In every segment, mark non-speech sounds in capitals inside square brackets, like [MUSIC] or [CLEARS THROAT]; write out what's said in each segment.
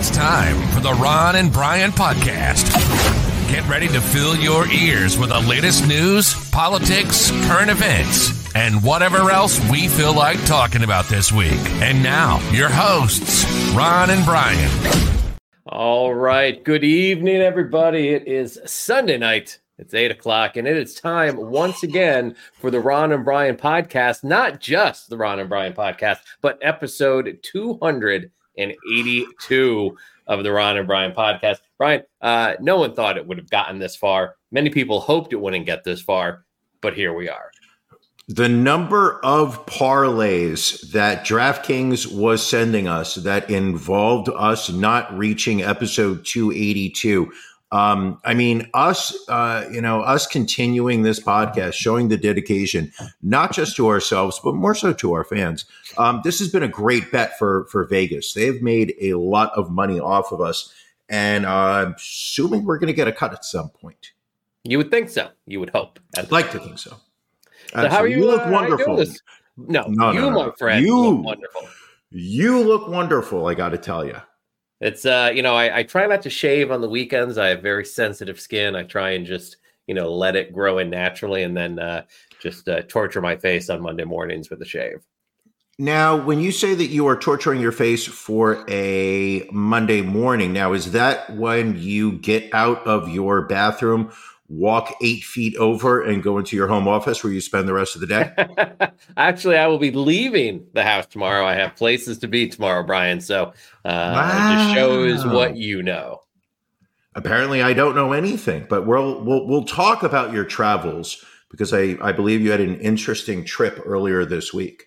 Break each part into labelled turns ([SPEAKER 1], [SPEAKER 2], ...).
[SPEAKER 1] It's time for the Ron and Brian podcast. Get ready to fill your ears with the latest news, politics, current events, and whatever else we feel like talking about this week. And now, your hosts, Ron and Brian.
[SPEAKER 2] All right. Good evening, everybody. It is Sunday night. It's eight o'clock, and it is time once again for the Ron and Brian podcast. Not just the Ron and Brian podcast, but episode 282 of the Ron and Brian podcast. Brian, uh, no one thought it would have gotten this far. Many people hoped it wouldn't get this far, but here we are.
[SPEAKER 3] The number of parlays that DraftKings was sending us that involved us not reaching episode 282 um, I mean, us, uh, you know, us continuing this podcast, showing the dedication, not just to ourselves, but more so to our fans. Um, this has been a great bet for for Vegas. They've made a lot of money off of us, and uh, I'm assuming we're going to get a cut at some point.
[SPEAKER 2] You would think so. You would hope.
[SPEAKER 3] I'd like to think so.
[SPEAKER 2] so how are you? You look uh, wonderful. No, no, you, no, no. my friend, you look wonderful.
[SPEAKER 3] You look wonderful. I got to tell you.
[SPEAKER 2] It's uh, you know, I, I try not to shave on the weekends. I have very sensitive skin. I try and just you know let it grow in naturally, and then uh, just uh, torture my face on Monday mornings with a shave.
[SPEAKER 3] Now, when you say that you are torturing your face for a Monday morning, now is that when you get out of your bathroom walk eight feet over and go into your home office where you spend the rest of the day? [LAUGHS]
[SPEAKER 2] Actually, I will be leaving the house tomorrow. I have places to be tomorrow, Brian. So uh, wow. it just shows what you know.
[SPEAKER 3] Apparently, I don't know anything, but we'll we'll we'll talk about your travels because I I believe you had an interesting trip earlier this week.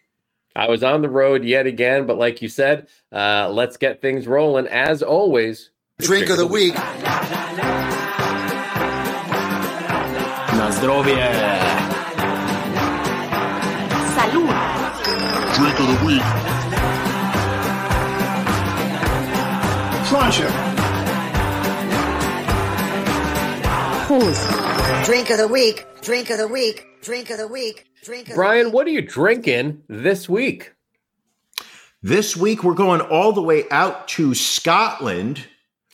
[SPEAKER 2] I was on the road yet again, but like you said, uh, let's get things rolling. As always,
[SPEAKER 4] drink of the week.
[SPEAKER 5] Na zdrowie!
[SPEAKER 6] Salud!
[SPEAKER 4] Drink of the week.
[SPEAKER 6] Pleasure. Who's? Drink of the week. Drink of the week. Drink of the week. Drink of
[SPEAKER 2] Brian, what are you drinking this week?
[SPEAKER 3] This week we're going all the way out to Scotland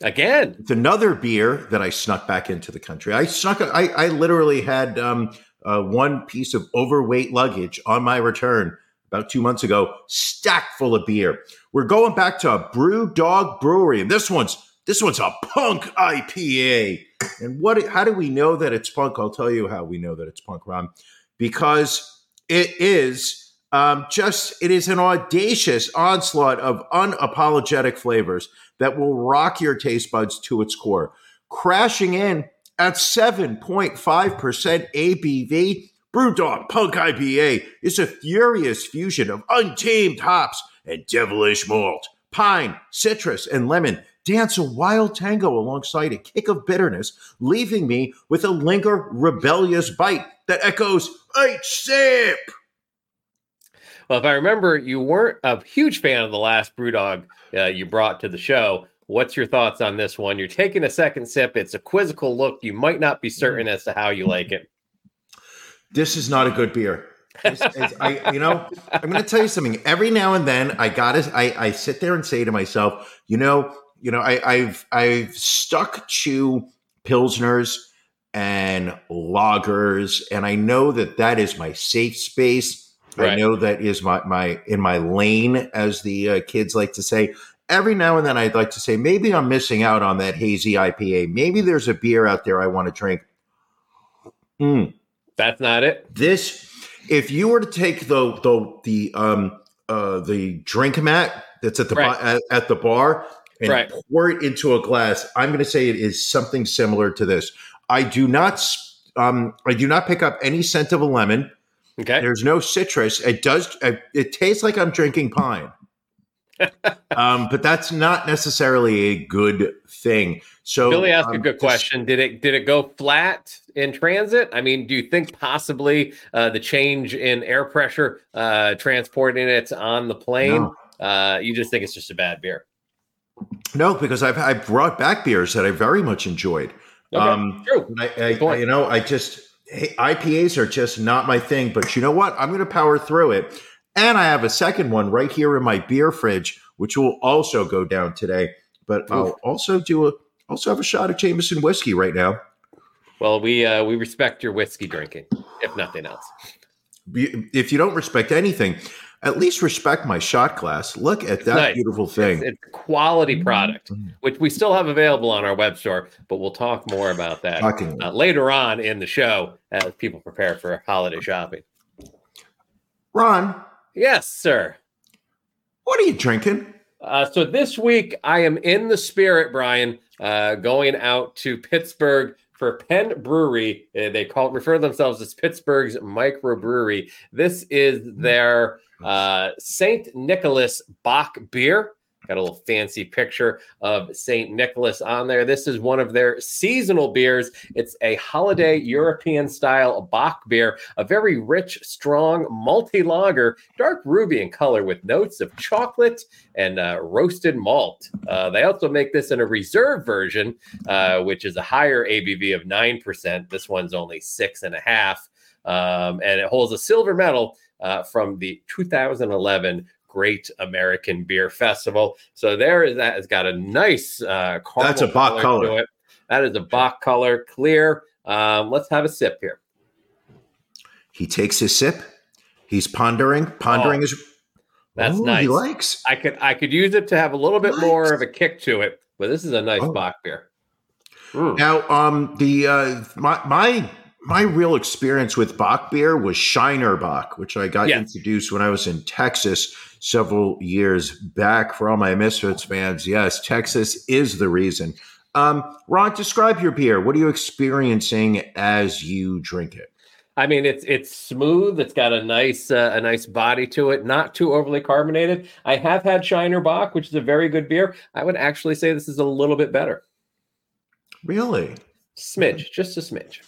[SPEAKER 2] Again,
[SPEAKER 3] it's another beer that I snuck back into the country. I snuck. I, I literally had um, uh, one piece of overweight luggage on my return about two months ago, stacked full of beer. We're going back to a Brew Dog Brewery, and this one's this one's a punk IPA. And what? How do we know that it's punk? I'll tell you how we know that it's punk, Ron, because it is um, just it is an audacious onslaught of unapologetic flavors that will rock your taste buds to its core. Crashing in at 7.5% ABV, Brewdog Punk IPA is a furious fusion of untamed hops and devilish malt. Pine, citrus, and lemon dance a wild tango alongside a kick of bitterness, leaving me with a linger rebellious bite that echoes, Eight sip!
[SPEAKER 2] Well, if I remember, you weren't a huge fan of the last Brewdog uh, you brought to the show. What's your thoughts on this one? You're taking a second sip. It's a quizzical look. You might not be certain as to how you like it. [LAUGHS]
[SPEAKER 3] This is not a good beer. It's, it's, I, you know, I'm going to tell you something. Every now and then, I got to, I, I sit there and say to myself, you know, you know, I, I've, I've stuck to pilsners and lagers, and I know that that is my safe space Right. I know that is my my in my lane, as the uh, kids like to say. Every now and then, I'd like to say maybe I'm missing out on that hazy IPA. Maybe there's a beer out there I want to drink.
[SPEAKER 2] Mm. That's not it.
[SPEAKER 3] This, if you were to take the the the um uh the drink mat that's at the right. bar, at, at, the bar and right. pour it into a glass, I'm going to say it is something similar to this. I do not um I do not pick up any scent of a lemon.
[SPEAKER 2] Okay.
[SPEAKER 3] There's no citrus. It does. It tastes like I'm drinking pine. [LAUGHS] um, but that's not necessarily a good thing. So
[SPEAKER 2] Billy asked um, a good question. Did it did it go flat in transit? I mean, do you think possibly uh, the change in air pressure uh, transporting it on the plane? No. Uh, you just think it's just a bad beer?
[SPEAKER 3] No, because I've I brought back beers that I very much enjoyed.
[SPEAKER 2] Okay, um, true.
[SPEAKER 3] I, I, I, you know, I just hey, IPAs are just not my thing, but you know what? I'm going to power through it. And I have a second one right here in my beer fridge, which will also go down today. but I'll also do a also have a shot of Jameson whiskey right now.
[SPEAKER 2] Well, we uh, we respect your whiskey drinking, if nothing else.
[SPEAKER 3] If you don't respect anything, at least respect my shot glass. Look at that
[SPEAKER 2] nice.
[SPEAKER 3] beautiful thing.
[SPEAKER 2] It's, it's quality product, which we still have available on our web store, but we'll talk more about that uh, later on in the show as people prepare for holiday shopping.
[SPEAKER 3] Ron,
[SPEAKER 2] Yes, sir.
[SPEAKER 3] what are you drinking?
[SPEAKER 2] Uh, so this week I am in the spirit, Brian, uh, going out to Pittsburgh for Penn Brewery. Uh, they call refer to themselves as Pittsburgh's microbrewery. This is their uh, Saint Nicholas Bock beer. Got a little fancy picture of St. Nicholas on there. This is one of their seasonal beers. It's a holiday European style Bock beer, a very rich, strong, multi lager, dark ruby in color with notes of chocolate and uh, roasted malt. Uh, they also make this in a reserve version, uh, which is a higher ABV of 9%. This one's only six and a half. Um, and it holds a silver medal uh, from the 2011 Great American Beer Festival. So there is that. It's got a nice uh,
[SPEAKER 3] That's a
[SPEAKER 2] Bock
[SPEAKER 3] color.
[SPEAKER 2] it. That is a Bock color, clear. Um, let's have a sip here.
[SPEAKER 3] He takes his sip. He's pondering, pondering
[SPEAKER 2] Oh,
[SPEAKER 3] his.
[SPEAKER 2] That's
[SPEAKER 3] Ooh,
[SPEAKER 2] nice.
[SPEAKER 3] He likes.
[SPEAKER 2] I could I could use it to have a little bit more of a kick to it, but this is a nice
[SPEAKER 3] Oh.
[SPEAKER 2] Bock beer. Mm.
[SPEAKER 3] Now, um, the uh, my my my real experience with Bock beer was Shiner Bock, which I got
[SPEAKER 2] Yes.
[SPEAKER 3] introduced when I was in Texas several years back. For all my Misfits fans, yes, Texas is the reason. Um, Ron, describe your beer. What are you experiencing as you drink it?
[SPEAKER 2] I mean, it's it's smooth. It's got a nice uh, a nice body to it. Not too overly carbonated. I have had Shiner Bock, which is a very good beer. I would actually say this is a little bit better.
[SPEAKER 3] Really,
[SPEAKER 2] Smidge, just a smidge,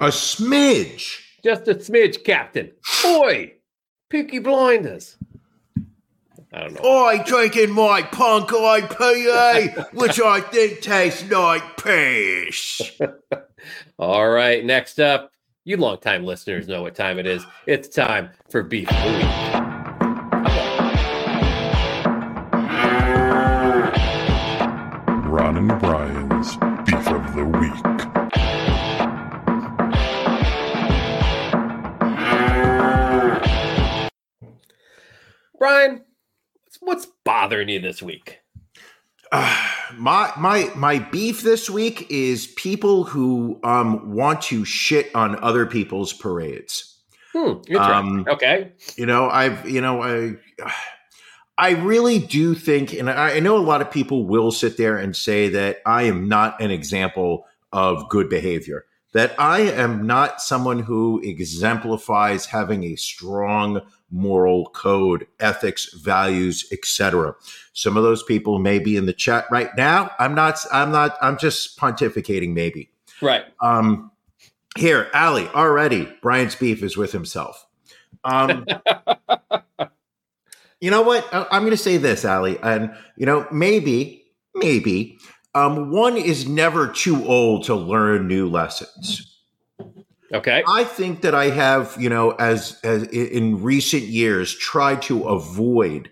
[SPEAKER 3] a smidge.
[SPEAKER 2] just a smidge, Captain. Boy, Peaky Blinders. I don't know.
[SPEAKER 3] I drinking my punk IPA, [LAUGHS] which I think tastes like piss. [LAUGHS]
[SPEAKER 2] All right, next up, you longtime listeners know what time it is. It's time for Beef of the Week.
[SPEAKER 4] Ron and Brian's Beef of the Week.
[SPEAKER 2] Brian, what's, what's bothering you this week?
[SPEAKER 3] Uh, [SIGHS] my my my beef this week is people who um want to shit on other people's parades.
[SPEAKER 2] Hmm.
[SPEAKER 3] Um,
[SPEAKER 2] okay.
[SPEAKER 3] You know, I've you know I [SIGHS] I really do think, and I, I know a lot of people will sit there and say that I am not an example of good behavior. That I am not someone who exemplifies having a strong moral code, ethics, values, etc. Some of those people may be in the chat right now. I'm not. I'm not. I'm just pontificating. Maybe.
[SPEAKER 2] Right.
[SPEAKER 3] Um, here, Ali, already Brian's beef is with himself. Um, [LAUGHS] you know what? I- I'm going to say this, Ali, and you know, maybe, maybe, um, one is never too old to learn new lessons.
[SPEAKER 2] Okay.
[SPEAKER 3] I think that I have, you know, as as in recent years, tried to avoid,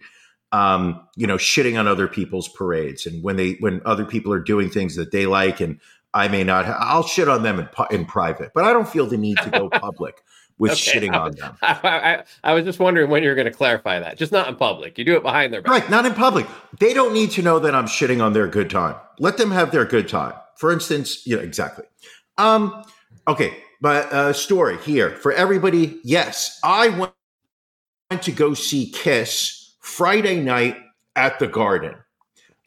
[SPEAKER 3] um, you know, shitting on other people's parades, and when they when other people are doing things that they like, and I may not, I'll shit on them in, in private, but I don't feel the need to go [LAUGHS] public with
[SPEAKER 2] Okay,
[SPEAKER 3] shitting
[SPEAKER 2] I-
[SPEAKER 3] on them. [LAUGHS]
[SPEAKER 2] I, I, I was just wondering when you're going to clarify that. Just not in public. You do it behind their back.
[SPEAKER 3] Right, not in public. They don't need to know that I'm shitting on their good time. Let them have their good time. For instance, yeah, exactly. Um, okay, but uh, story here for everybody. Yes, I went went to go see Kiss Friday night at the Garden.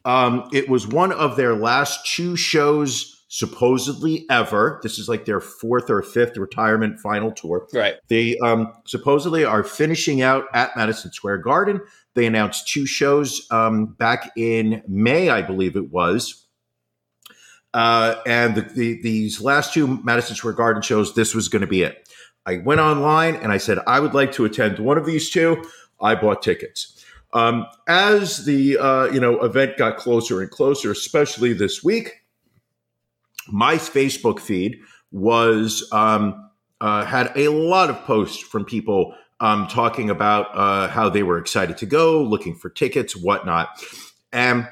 [SPEAKER 3] Um, it was one of their last two shows, supposedly ever. This is like their fourth or fifth retirement final tour.
[SPEAKER 2] Right.
[SPEAKER 3] They um, supposedly are finishing out at Madison Square Garden. They announced two shows um, back in May, I believe it was. Uh, and the, the, these last two Madison Square Garden shows, this was going to be it. I went online and I said, I would like to attend one of these two. I bought tickets. Um, as the uh, you know event got closer and closer, especially this week, my Facebook feed was um, uh, had a lot of posts from people um, talking about uh, how they were excited to go, looking for tickets, whatnot. And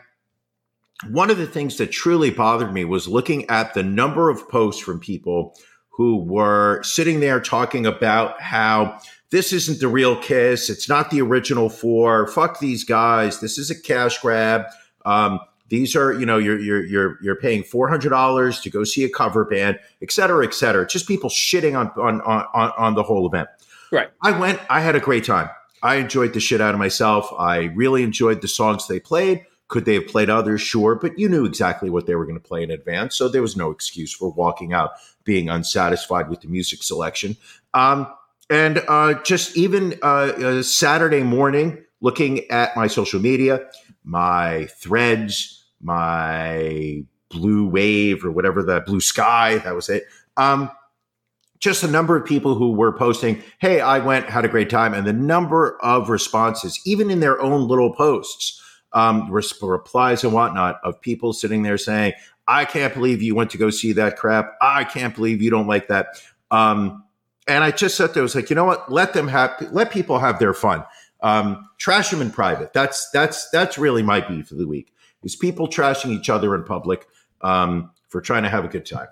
[SPEAKER 3] one of the things that truly bothered me was looking at the number of posts from people who were sitting there talking about how this isn't the real Kiss. It's not the original four. Fuck these guys. This is a cash grab. Um, these are, you know, you're you're you're you're paying four hundred dollars to go see a cover band, et cetera, et cetera. Just people shitting on on on on the whole event.
[SPEAKER 2] Right.
[SPEAKER 3] I went. I had a great time. I enjoyed the shit out of myself. I really enjoyed the songs they played. Could they have played others? Sure, but you knew exactly what they were going to play in advance, so there was no excuse for walking out being unsatisfied with the music selection. Um, and uh, just even uh, uh, Saturday morning, looking at my social media, my threads, my blue wave or whatever the blue sky, that was it. Um, just a number of people who were posting, Hey, I went, had a great time. And the number of responses, even in their own little posts, um, res- replies and whatnot of people sitting there saying, I can't believe you went to go see that crap. I can't believe you don't like that. Um, and I just sat there, was like, you know what? Let them have, let people have their fun. Um, trash them in private. That's, that's, that's really my beef of the week is people trashing each other in public, um, for trying to have a good time.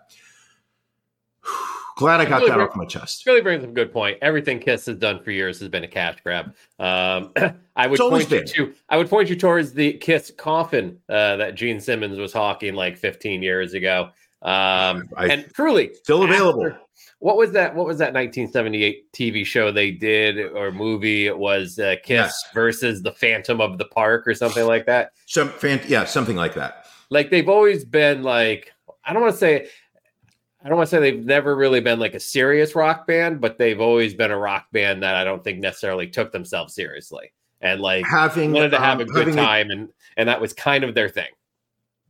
[SPEAKER 3] [SIGHS] Glad I got that off my chest.
[SPEAKER 2] Really brings up a good point. Everything Kiss has done for years has been a cash grab. Um, [CLEARS THROAT] I would point you to I would point you towards the Kiss coffin uh, that Gene Simmons was hawking like 15 years ago. Um,
[SPEAKER 3] I-
[SPEAKER 2] and truly,
[SPEAKER 3] Still available.
[SPEAKER 2] after- what was that? What was that 1978 TV show they did or movie? It was uh, Kiss
[SPEAKER 3] Yes.
[SPEAKER 2] versus the Phantom of the Park or something like that.
[SPEAKER 3] Some fan, yeah, something like that.
[SPEAKER 2] Like they've always been like I don't want to say I don't want to say they've never really been like a serious rock band, but they've always been a rock band that I don't think necessarily took themselves seriously and like
[SPEAKER 3] Having
[SPEAKER 2] wanted to have
[SPEAKER 3] um,
[SPEAKER 2] a good
[SPEAKER 3] having a-
[SPEAKER 2] time and and that was kind of their thing.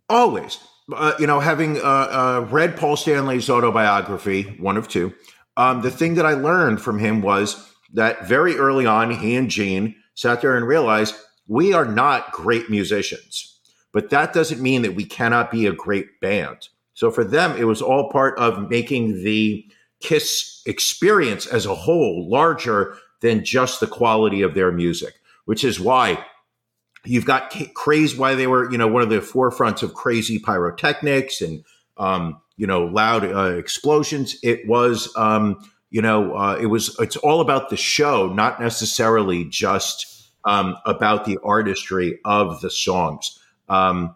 [SPEAKER 3] always uh, you know having uh, uh, read paul stanley's autobiography one of two um, the thing that i learned from him was that very early on he and gene sat there and realized we are not great musicians but that doesn't mean that we cannot be a great band. So for them it was all part of making the kiss experience as a whole larger than just the quality of their music which is why you've got ca- crazy why they were you know one of the forefronts of crazy pyrotechnics and um, you know loud uh, explosions. It was um, you know uh, it was it's all about the show not necessarily just um, about the artistry of the songs. Um,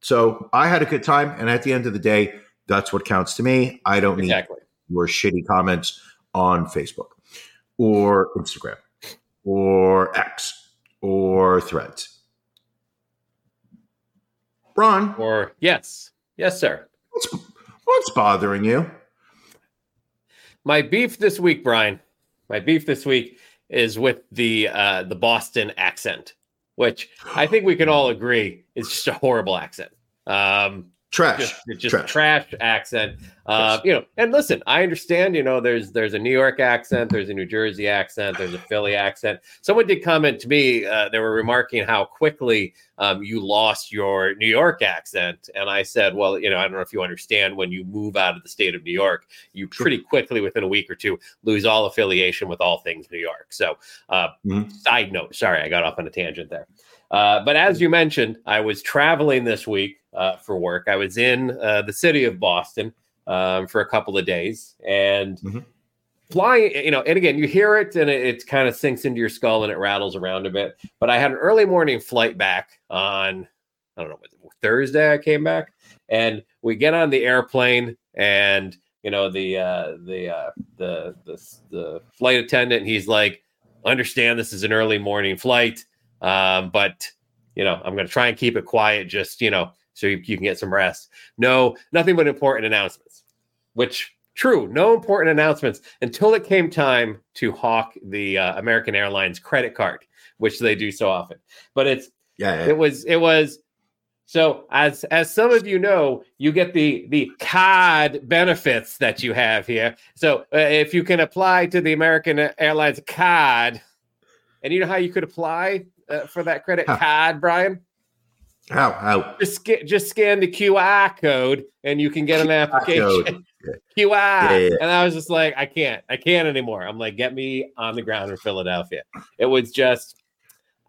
[SPEAKER 3] so i had a good time and at the end of the day that's what counts to me. I don't need
[SPEAKER 2] Exactly.
[SPEAKER 3] your shitty comments on facebook or instagram or x or threads Ron,
[SPEAKER 2] Or yes. Yes, sir.
[SPEAKER 3] what's, what's bothering you?
[SPEAKER 2] My beef this week, Brian. My beef this week is with the uh the Boston accent, which I think we can all [GASPS] agree is just a horrible accent. Um
[SPEAKER 3] Trash.
[SPEAKER 2] just, it's just
[SPEAKER 3] Trash.
[SPEAKER 2] trash. accent. Uh, you know, and listen, I understand. You know, there's there's a New York accent, there's a New Jersey accent, there's a Philly accent. Someone did comment to me. Uh, they were remarking how quickly um, you lost your New York accent, and I said, well, you know, I don't know if you understand when you move out of the state of New York, you pretty quickly within a week or two lose all affiliation with all things New York. So, uh,
[SPEAKER 3] Mhm.
[SPEAKER 2] side note, sorry, I got off on a tangent there. Uh, but as you mentioned, I was traveling this week uh, for work. I was in uh, the city of Boston um, for a couple of days and
[SPEAKER 3] Mhm.
[SPEAKER 2] flying, you know, and again, you hear it and it, it kind of sinks into your skull and it rattles around a bit. But I had an early morning flight back on, I don't know, Thursday I came back and we get on the airplane and you know the uh the uh the the the flight attendant he's like understand this is an early morning flight um but you know i'm going to try and keep it quiet just you know so you, you can get some rest. No nothing but important announcements which true no important announcements until it came time to hawk the uh, american airlines credit card which they do so often. But it's
[SPEAKER 3] Yeah, yeah.
[SPEAKER 2] it was it was so as as some of you know you get the the card benefits that you have here. So uh, if you can apply to the american airlines card and you know how you could apply uh, for that credit
[SPEAKER 3] Huh.
[SPEAKER 2] card brian
[SPEAKER 3] How? How?
[SPEAKER 2] just sca- just scan the qr code and you can get an application qr
[SPEAKER 3] yeah.
[SPEAKER 2] and i was just like i can't i can't anymore i'm like get me on the ground in philadelphia it was just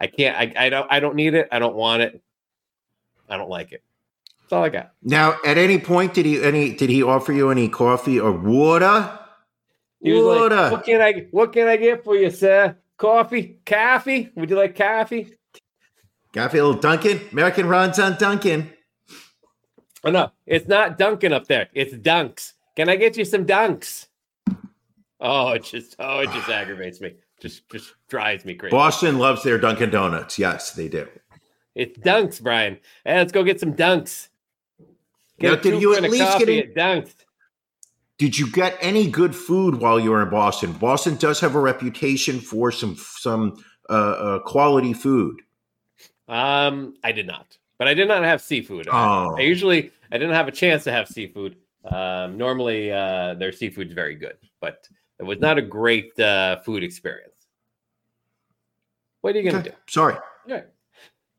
[SPEAKER 2] i can't i, I don't i don't need it i don't want it i don't like it That's all I got.
[SPEAKER 3] Now, at any point, did he any did he offer you any coffee or water?
[SPEAKER 2] He was
[SPEAKER 3] water.
[SPEAKER 2] like, "What can I what can I get for you, sir? Coffee, coffee? Would you like coffee?"
[SPEAKER 3] Coffee, a little Dunkin', American Ron's on Dunkin'.
[SPEAKER 2] Oh no, it's not Dunkin' up there. It's Dunks. Can I get you some Dunks? Oh, it just oh, it just [SIGHS] aggravates me. Just just drives me crazy.
[SPEAKER 3] Boston loves their Dunkin' Donuts. Yes, they do.
[SPEAKER 2] It's Dunks, Brian. Hey, let's go get some Dunks. Get
[SPEAKER 3] Now,
[SPEAKER 2] a
[SPEAKER 3] did you at least get
[SPEAKER 2] at Dunks?
[SPEAKER 3] Did you get any good food while you were in Boston? Boston does have a reputation for some some uh, uh, quality food.
[SPEAKER 2] Um, I did not, but I did not have seafood.
[SPEAKER 3] Oh.
[SPEAKER 2] I usually I didn't have a chance to have seafood. Um, normally uh, their seafood's very good, but it was not a great uh, food experience. What are you gonna
[SPEAKER 3] Okay,
[SPEAKER 2] do?
[SPEAKER 3] Sorry.
[SPEAKER 2] Yeah.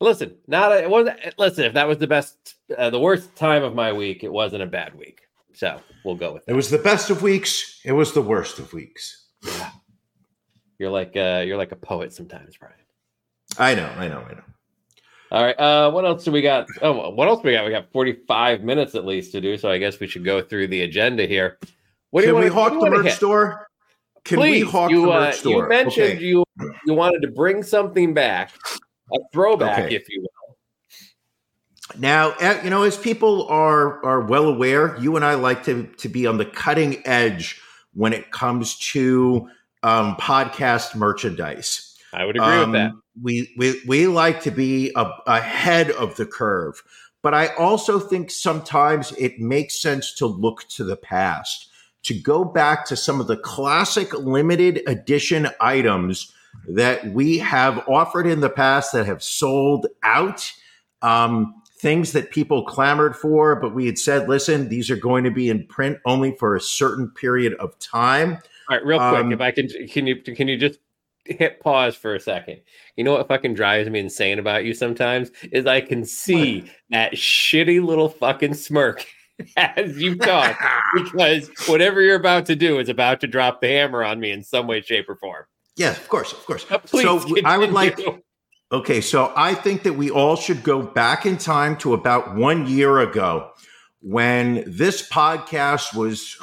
[SPEAKER 2] Listen, not a, it wasn't. Listen, if that was the best, uh, the worst time of my week, it wasn't a bad week. So we'll go with
[SPEAKER 3] It
[SPEAKER 2] that.
[SPEAKER 3] was the best of weeks. It was the worst of weeks. Yeah.
[SPEAKER 2] You're like uh, you're like a poet sometimes, Brian.
[SPEAKER 3] I know. I know. I know.
[SPEAKER 2] All right. Uh, what else do we got? Oh, what else do we got? We got 45 minutes at least to do. So I guess we should go through the agenda here. What do
[SPEAKER 3] Can
[SPEAKER 2] you
[SPEAKER 3] we
[SPEAKER 2] want
[SPEAKER 3] hawk the merch store? Can
[SPEAKER 2] Please,
[SPEAKER 3] we hawk
[SPEAKER 2] you,
[SPEAKER 3] the
[SPEAKER 2] uh,
[SPEAKER 3] merch store?
[SPEAKER 2] you mentioned
[SPEAKER 3] Okay.
[SPEAKER 2] you you wanted to bring something back, a throwback,
[SPEAKER 3] Okay.
[SPEAKER 2] if you will.
[SPEAKER 3] Now, uh, you know, as people are are well aware, you and I like to to be on the cutting edge when it comes to um, podcast merchandise.
[SPEAKER 2] I would agree
[SPEAKER 3] Um,
[SPEAKER 2] with that.
[SPEAKER 3] We we we like to be a, ahead of the curve, but I also think sometimes it makes sense to look to the past, to go back to some of the classic limited edition items that we have offered in the past that have sold out. Um, things that people clamored for, but we had said, listen, these are going to be in print only for a certain period of time.
[SPEAKER 2] All right, real quick,
[SPEAKER 3] um,
[SPEAKER 2] if I can, can you can you just hit pause for a second? You know what fucking drives me insane about you sometimes is I can see that shitty little fucking smirk [LAUGHS] as you talk [LAUGHS] because whatever you're about to do is about to drop the hammer on me in some way, shape, or form.
[SPEAKER 3] Yes, of course, of course. So I would like
[SPEAKER 2] continue.
[SPEAKER 3] Okay, so I think that we all should go back in time to about one year ago when this podcast was.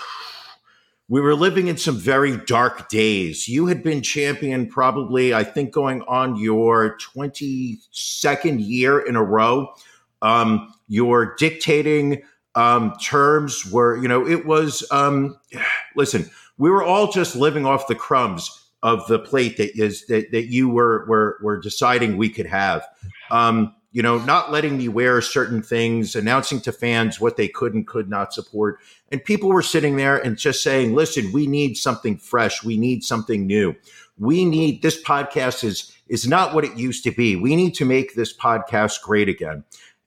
[SPEAKER 3] We were living in some very dark days. You had been champion probably, I think, going on your 22nd year in a row. Um, your dictating um, terms were, you know, it was, um, [SIGHS] listen, we were all just living off the crumbs of the plate that is that, that you were were were deciding we could have. Um, you know, not letting me wear certain things, announcing to fans what they could and could not support. And people were sitting there and just saying, listen, we need something fresh. We need something new. We need this podcast is is not what it used to be. We need to make this podcast great again.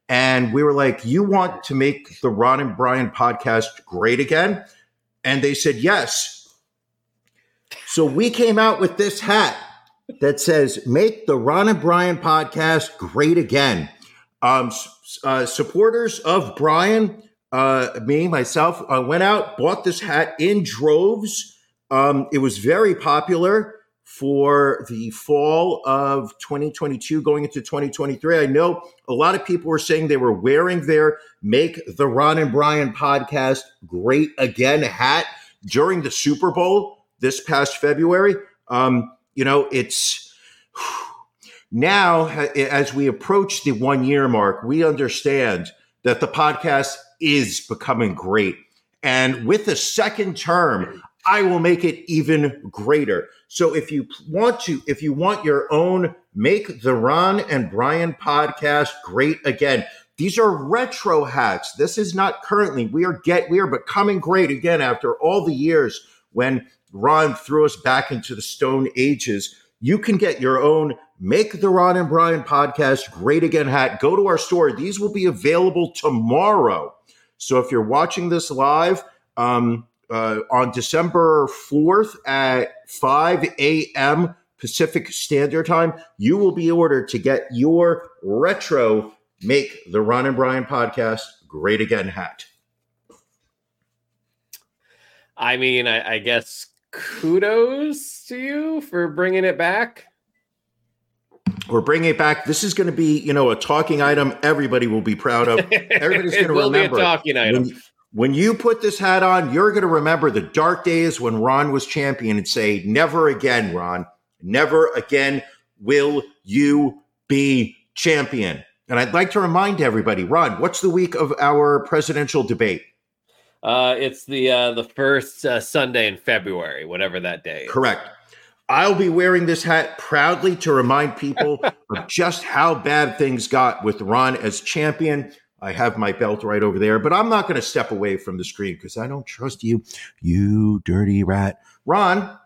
[SPEAKER 3] And we were like, you want to make the Ron and Brian podcast great again? And they said, yes. So we came out with this hat that says "Make the Ron and Brian podcast great again." Um, uh, supporters of Brian, uh, me myself, I went out bought this hat in droves. Um, it was very popular for the fall of 2022 going into 2023. I know a lot of people were saying they were wearing their "Make the Ron and Brian podcast great again" hat during the Super Bowl this past February. Um, you know, it's now as we approach the one year mark, we understand that the podcast is becoming great. And with the second term, I will make it even greater. So if you want to, if you want your own make the Ron and Brian podcast great again, these are retro hats. This is not currently. We are get we are becoming great again after all the years when Ron threw us back into the Stone Ages. You can get your own Make the Ron and Brian podcast great again hat. Go to our store. These will be available tomorrow. So if you're watching this live um, uh, on December 4th at 5 a.m. Pacific Standard Time, you will be ordered to get your retro Make the Ron and Brian podcast great again hat.
[SPEAKER 2] I mean, I, I guess kudos to you for bringing it back.
[SPEAKER 3] We're bringing it back. This is going to be, you know, a talking item everybody will be proud of. [LAUGHS] Everybody's going to
[SPEAKER 2] will be a talking item.
[SPEAKER 3] When, when you put this hat on, you're going to remember the dark days when Ron was champion and say, never again, Ron. Never again will you be champion. And I'd like to remind everybody, Ron, what's the week of our presidential debate?
[SPEAKER 2] Uh, it's the uh, the first uh, Sunday in February, whatever that day. Is.
[SPEAKER 3] Correct. I'll be wearing this hat proudly to remind people [LAUGHS] of just how bad things got with Ron as champion. I have my belt right over there, but I'm not going to step away from the screen because I don't trust you, you dirty rat. Ron,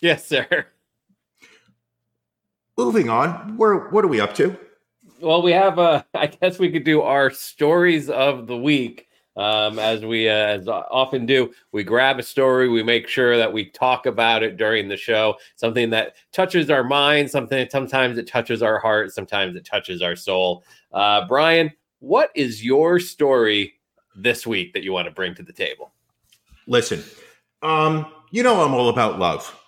[SPEAKER 2] Yes, sir.
[SPEAKER 3] moving on. Where what are we up to?
[SPEAKER 2] Well, we have. Uh, [LAUGHS] I guess we could do our stories of the week. Um, as we uh, as often do, we grab a story, we make sure that we talk about it during the show. Something that touches our mind, something that sometimes it touches our heart, sometimes it touches our soul. Uh, Brian, what is your story this week that you want to bring to the table?
[SPEAKER 3] Listen, um, you know I'm all about love.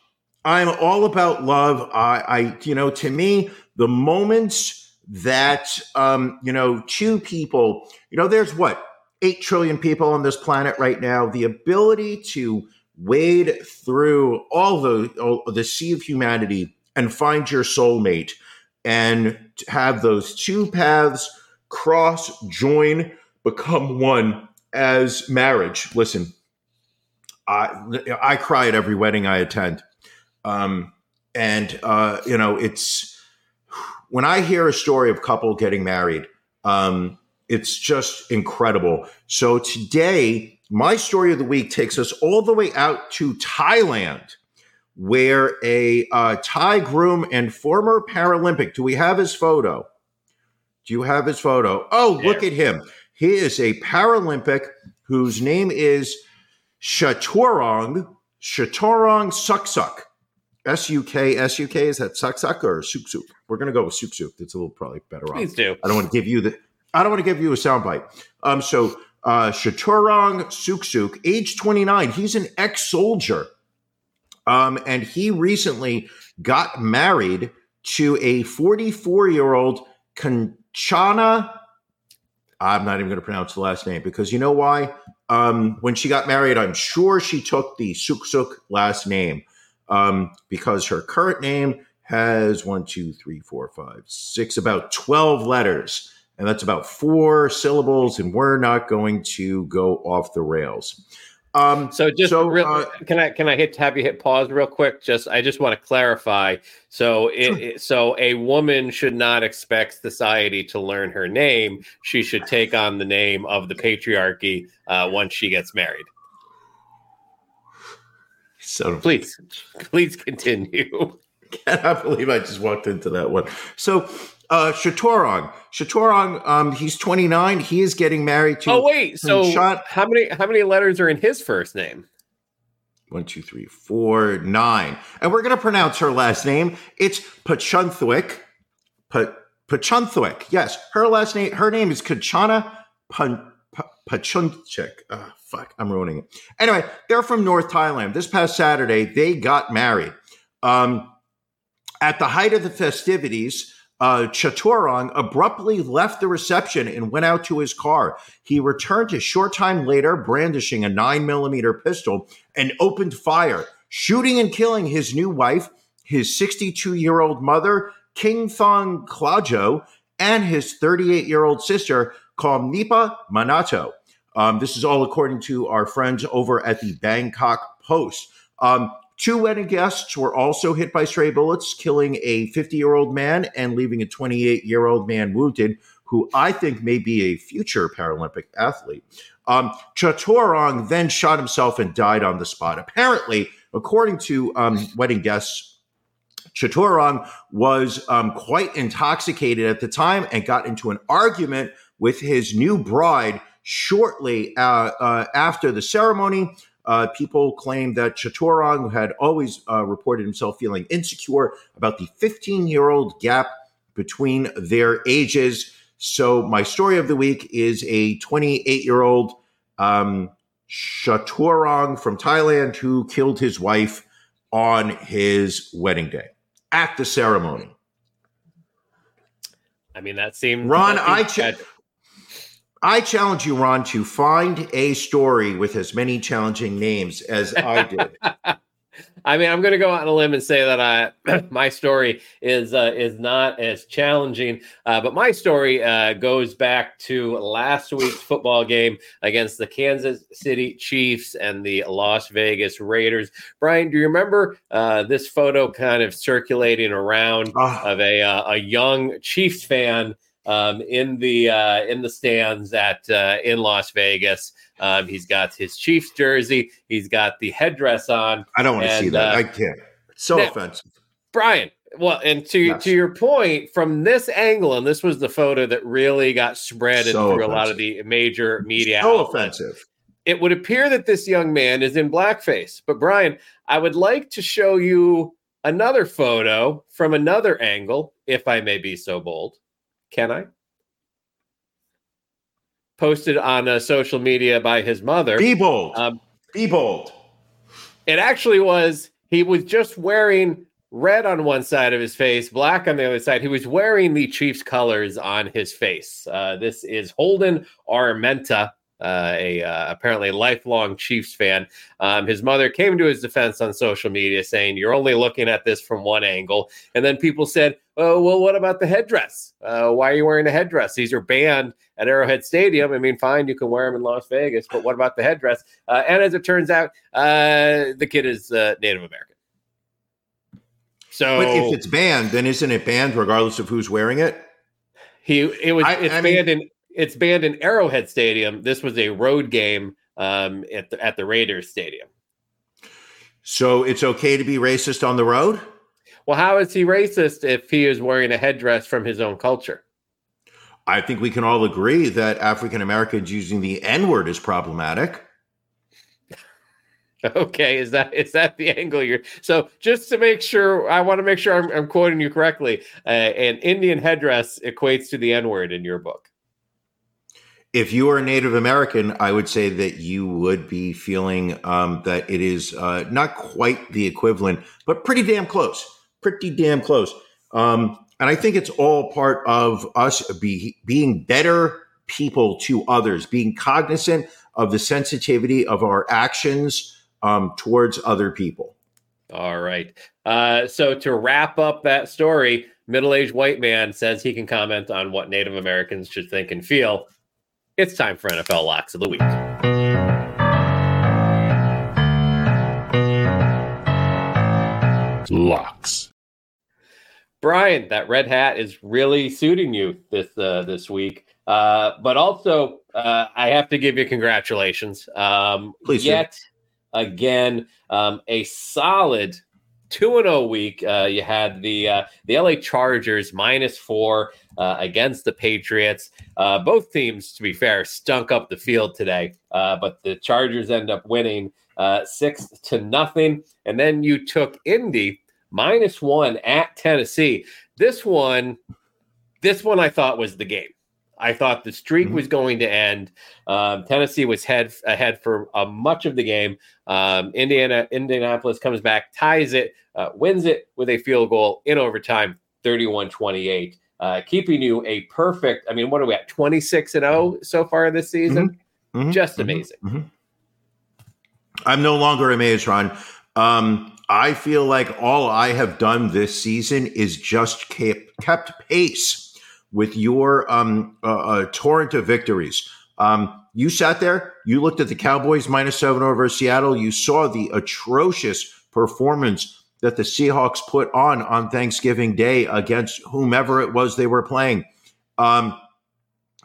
[SPEAKER 3] I'm all about love. I, I you know, to me, the moments that um, you know, two people, you know, there's what 8 trillion people on this planet right now. The ability to wade through all the all, the sea of humanity and find your soulmate and have those two paths cross, join, become one as marriage. Listen, I I cry at every wedding I attend. Um, and uh, you know, it's when I hear a story of couple getting married, um, it's just incredible. So today, my story of the week takes us all the way out to Thailand, where a uh, Thai groom and former Paralympic. Do we have his photo? Do you have his photo? Oh, look at him. He is a Paralympic whose name is Shaturong Shaturong Suksuk. S U K S U K. Is that Suk Suk or Suk Suk? We're gonna go with Suk Suk. That's a little probably better off.
[SPEAKER 2] Please do.
[SPEAKER 3] I don't want to give you the. I don't want to give you a soundbite. Um, so uh, Shaturong Suk Suk, age 29, he's an ex-soldier, um, and he recently got married to a 44-year-old Kanchana. I'm not even going to pronounce the last name because you know why? Um, when she got married, I'm sure she took the Suk Suk last name um, because her current name has one, two, three, four, five, six, about 12 letters. And that's about four syllables, and we're not going to go off the rails. Um,
[SPEAKER 2] So just
[SPEAKER 3] So,
[SPEAKER 2] real,
[SPEAKER 3] uh,
[SPEAKER 2] can I can I hit have you hit pause real quick? Just I just want to clarify. So it, it- so a woman should not expect society to learn her name. She should take on the name of the patriarchy uh, once she gets married.
[SPEAKER 3] so
[SPEAKER 2] Please, [LAUGHS] please continue. [LAUGHS]
[SPEAKER 3] cannot believe I just walked into that one. So, uh, Shatorong, um, he's 29. He is getting married to
[SPEAKER 2] Oh wait, so
[SPEAKER 3] Shot-
[SPEAKER 2] how many how many letters are in his first name?
[SPEAKER 3] one, two, three, four, nine. And we're going to pronounce her last name. It's Pachunthwick. Pa- Pachunthwick. Yes, her last name, her name is Kachana Pun- Pachunchik. Ah, fuck, I'm ruining it. Anyway, they're from North Thailand. This past Saturday, they got married. Um, at the height of the festivities, uh, abruptly left the reception and went out to his car. He returned a short time later, brandishing a nine millimeter pistol, and opened fire, shooting and killing his new wife, his 62 year old mother, King Thong Klajo, and his 38 year old sister, called Nipa Manato. Um, this is all according to our friends over at the Bangkok Post. Um, two wedding guests were also hit by stray bullets, killing a 50 year old man and leaving a 28 year old man wounded, who I think may be a future Paralympic athlete. Um, then shot himself and died on the spot. Apparently, according to um, wedding guests, Chaturang was um, quite intoxicated at the time and got into an argument with his new bride shortly uh, uh, after the ceremony. Uh, people claim that Chaturang had always uh, reported himself feeling insecure about the 15 year old gap between their ages. So, my story of the week is a 28 year old um, Chaturang from Thailand who killed his wife on his wedding day at the ceremony.
[SPEAKER 2] I mean, that seemed
[SPEAKER 3] Ron, I
[SPEAKER 2] seemed
[SPEAKER 3] ch-
[SPEAKER 2] tragic.
[SPEAKER 3] I challenge you, Ron, to find a story with as many challenging names as I [LAUGHS] did.
[SPEAKER 2] I mean, I'm going to go out on a limb and say that I [CLEARS THROAT] my story is uh, is not as challenging, uh, but my story uh, goes back to last week's football game against the Kansas City Chiefs and the Las Vegas Raiders. Brian, do you remember uh, this photo kind of circulating around
[SPEAKER 3] Ah.
[SPEAKER 2] of a uh, a young Chiefs fan um, in the uh, in the stands at uh, in Las Vegas? Um, he's got his Chiefs jersey. He's got the headdress on.
[SPEAKER 3] I don't want to see that.
[SPEAKER 2] uh,
[SPEAKER 3] I can't. It's so
[SPEAKER 2] now-
[SPEAKER 3] offensive.
[SPEAKER 2] Brian, well, and to
[SPEAKER 3] Yes.
[SPEAKER 2] to your point, from this angle, and this was the photo that really got spread
[SPEAKER 3] So
[SPEAKER 2] through a lot of the major media.
[SPEAKER 3] So
[SPEAKER 2] outlets.
[SPEAKER 3] offensive.
[SPEAKER 2] It would appear that this young man is in blackface. But Brian, I would like to show you another photo from another angle, if I may be so bold. Can I? Posted on uh, social media by his mother.
[SPEAKER 3] Be bold.
[SPEAKER 2] Um,
[SPEAKER 3] Be bold.
[SPEAKER 2] It actually was, he was just wearing red on one side of his face, black on the other side. He was wearing the Chiefs colors on his face. Uh, this is Holden Armenta, uh, a uh, apparently lifelong Chiefs fan. Um, his mother came to his defense on social media saying, You're only looking at this from one angle. And then people said, Oh, well, what about the headdress? Uh, why are you wearing a headdress? These are banned at Arrowhead Stadium. I mean, fine, you can wear them in Las Vegas, but what about the headdress? Uh, and as it turns out, uh, the kid is uh, Native American. So
[SPEAKER 3] But if it's banned, then isn't it banned regardless of who's wearing it?
[SPEAKER 2] he it was
[SPEAKER 3] I-
[SPEAKER 2] it's
[SPEAKER 3] I mean-
[SPEAKER 2] banned in it's banned in Arrowhead Stadium. This was a road game um, at the at the Raiders Stadium.
[SPEAKER 3] So it's okay to be racist on the road?
[SPEAKER 2] Well, how is he racist if he is wearing a headdress from his own culture?
[SPEAKER 3] I think we can all agree that African Americans using the N word is problematic. [LAUGHS]
[SPEAKER 2] Okay, is that is that the angle you're? So just to make sure, I want to make sure I'm, I'm quoting you correctly. Uh, an Indian headdress equates to the N word in your book.
[SPEAKER 3] If you are a Native American, I would say that you would be feeling um, that it is uh, not quite the equivalent, but pretty damn close. Pretty damn close. Um, and I think it's all part of us be, being better people to others, being cognizant of the sensitivity of our actions um, towards other people.
[SPEAKER 2] All right. Uh, so to wrap up that story, middle-aged white man says he can comment on what Native Americans should think and feel. It's time for NFL locks of the week.
[SPEAKER 4] Locks.
[SPEAKER 2] Brian, that red hat is really suiting you this uh, this week. Uh, but also, uh, I have to give you congratulations. Um,
[SPEAKER 3] Please
[SPEAKER 2] yet again, um, a solid two and zero week. Uh, you had the uh, the LA Chargers minus four uh, against the Patriots. Uh, both teams, to be fair, stunk up the field today, uh, but the Chargers end up winning uh, six to nothing. And then you took Indy minus one at Tennessee. This one, this one I thought was the game. I thought the streak
[SPEAKER 3] Mhm.
[SPEAKER 2] was going to end. Um, Tennessee was head ahead for uh, much of the game. Um, Indiana, Indianapolis comes back, ties it, uh, wins it with a field goal in overtime, 31-28, uh, keeping you a perfect. I mean, what are we at? 26 and 0 so far this season.
[SPEAKER 3] Mhm,
[SPEAKER 2] Just
[SPEAKER 3] mhm,
[SPEAKER 2] amazing.
[SPEAKER 3] mhm. I'm no longer amazed, Ron. Um, I feel like all I have done this season is just kept, kept pace with your um, uh, uh, torrent of victories. Um, you sat there, you looked at the Cowboys minus seven over Seattle, you saw the atrocious performance that the Seahawks put on on Thanksgiving Day against whomever it was they were playing. Um,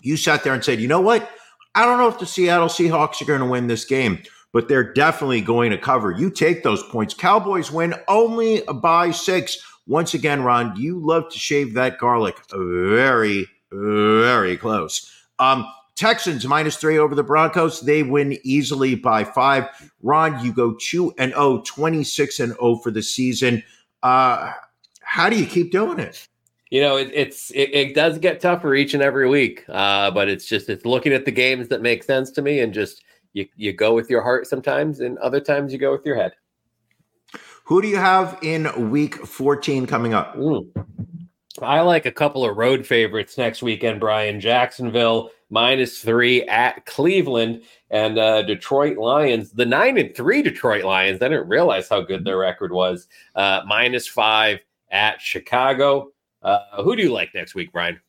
[SPEAKER 3] you sat there and said, you know what? I don't know if the Seattle Seahawks are going to win this game, but they're definitely going to cover. You take those points. Cowboys win only by six. Once again, Ron, you love to shave that garlic very, very close. Um, Texans minus three over the Broncos. They win easily by five. Ron, you go 2 and 0, 26 and 0 for the season. Uh, how do you keep doing it?
[SPEAKER 2] you know it, it's it, it does get tougher each and every week uh, but it's just it's looking at the games that make sense to me and just you, you go with your heart sometimes and other times you go with your head
[SPEAKER 3] Who do you have in week 14 coming up?
[SPEAKER 2] Ooh. I like a couple of road favorites next weekend, Brian. Jacksonville minus three at Cleveland and uh, Detroit Lions. The nine and three Detroit Lions. I didn't realize how good their record was. Uh, minus five at Chicago. Uh, who do you like next week, Brian?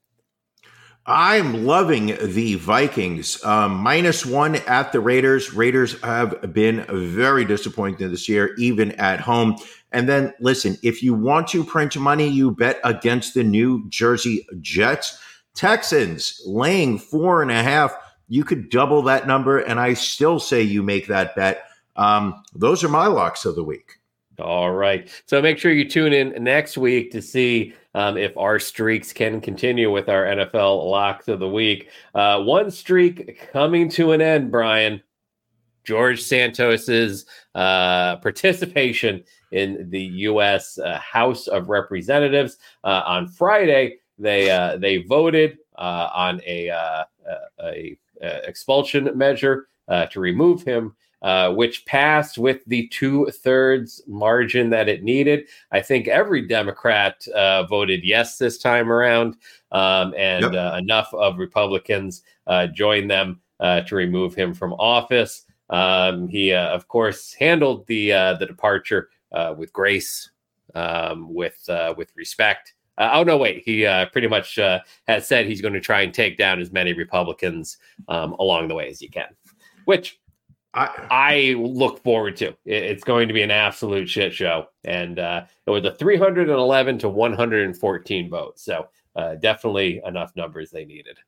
[SPEAKER 3] I'm loving the Vikings. Um, minus one at the Raiders. Raiders have been very disappointing this year, even at home. And then listen, if you want to print money, you bet against the New Jersey Jets. Texans laying four and a half. You could double that number, and I still say you make that bet. Um, those are my locks of the week.
[SPEAKER 2] All right. So make sure you tune in next week to see um, if our streaks can continue with our NFL locks of the week. Uh, one streak coming to an end, Brian. George Santos's uh, participation in the U.S. Uh, House of Representatives uh, on Friday. They uh, they voted uh, on a, a, a, expulsion measure to remove him uh, which passed with the two thirds margin that it needed. I think every Democrat uh, voted yes this time around, um, and yep. uh, enough of Republicans uh, joined them uh, to remove him from office. Um, he, of course, handled the the departure with grace, um, with with respect. oh no! Wait, he pretty much has said he's going to try and take down as many Republicans um, along the way as he can, which I, I look forward to. It's going to be an absolute shit show, and uh, it was a 311 to 114 votes. So uh, definitely enough numbers they needed.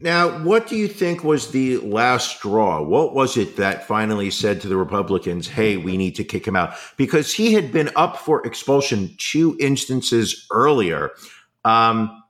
[SPEAKER 3] Now, what do you think was the last straw? What was it that finally said to the Republicans, hey, we need to kick him out? Because he had been up for expulsion two instances earlier. Um,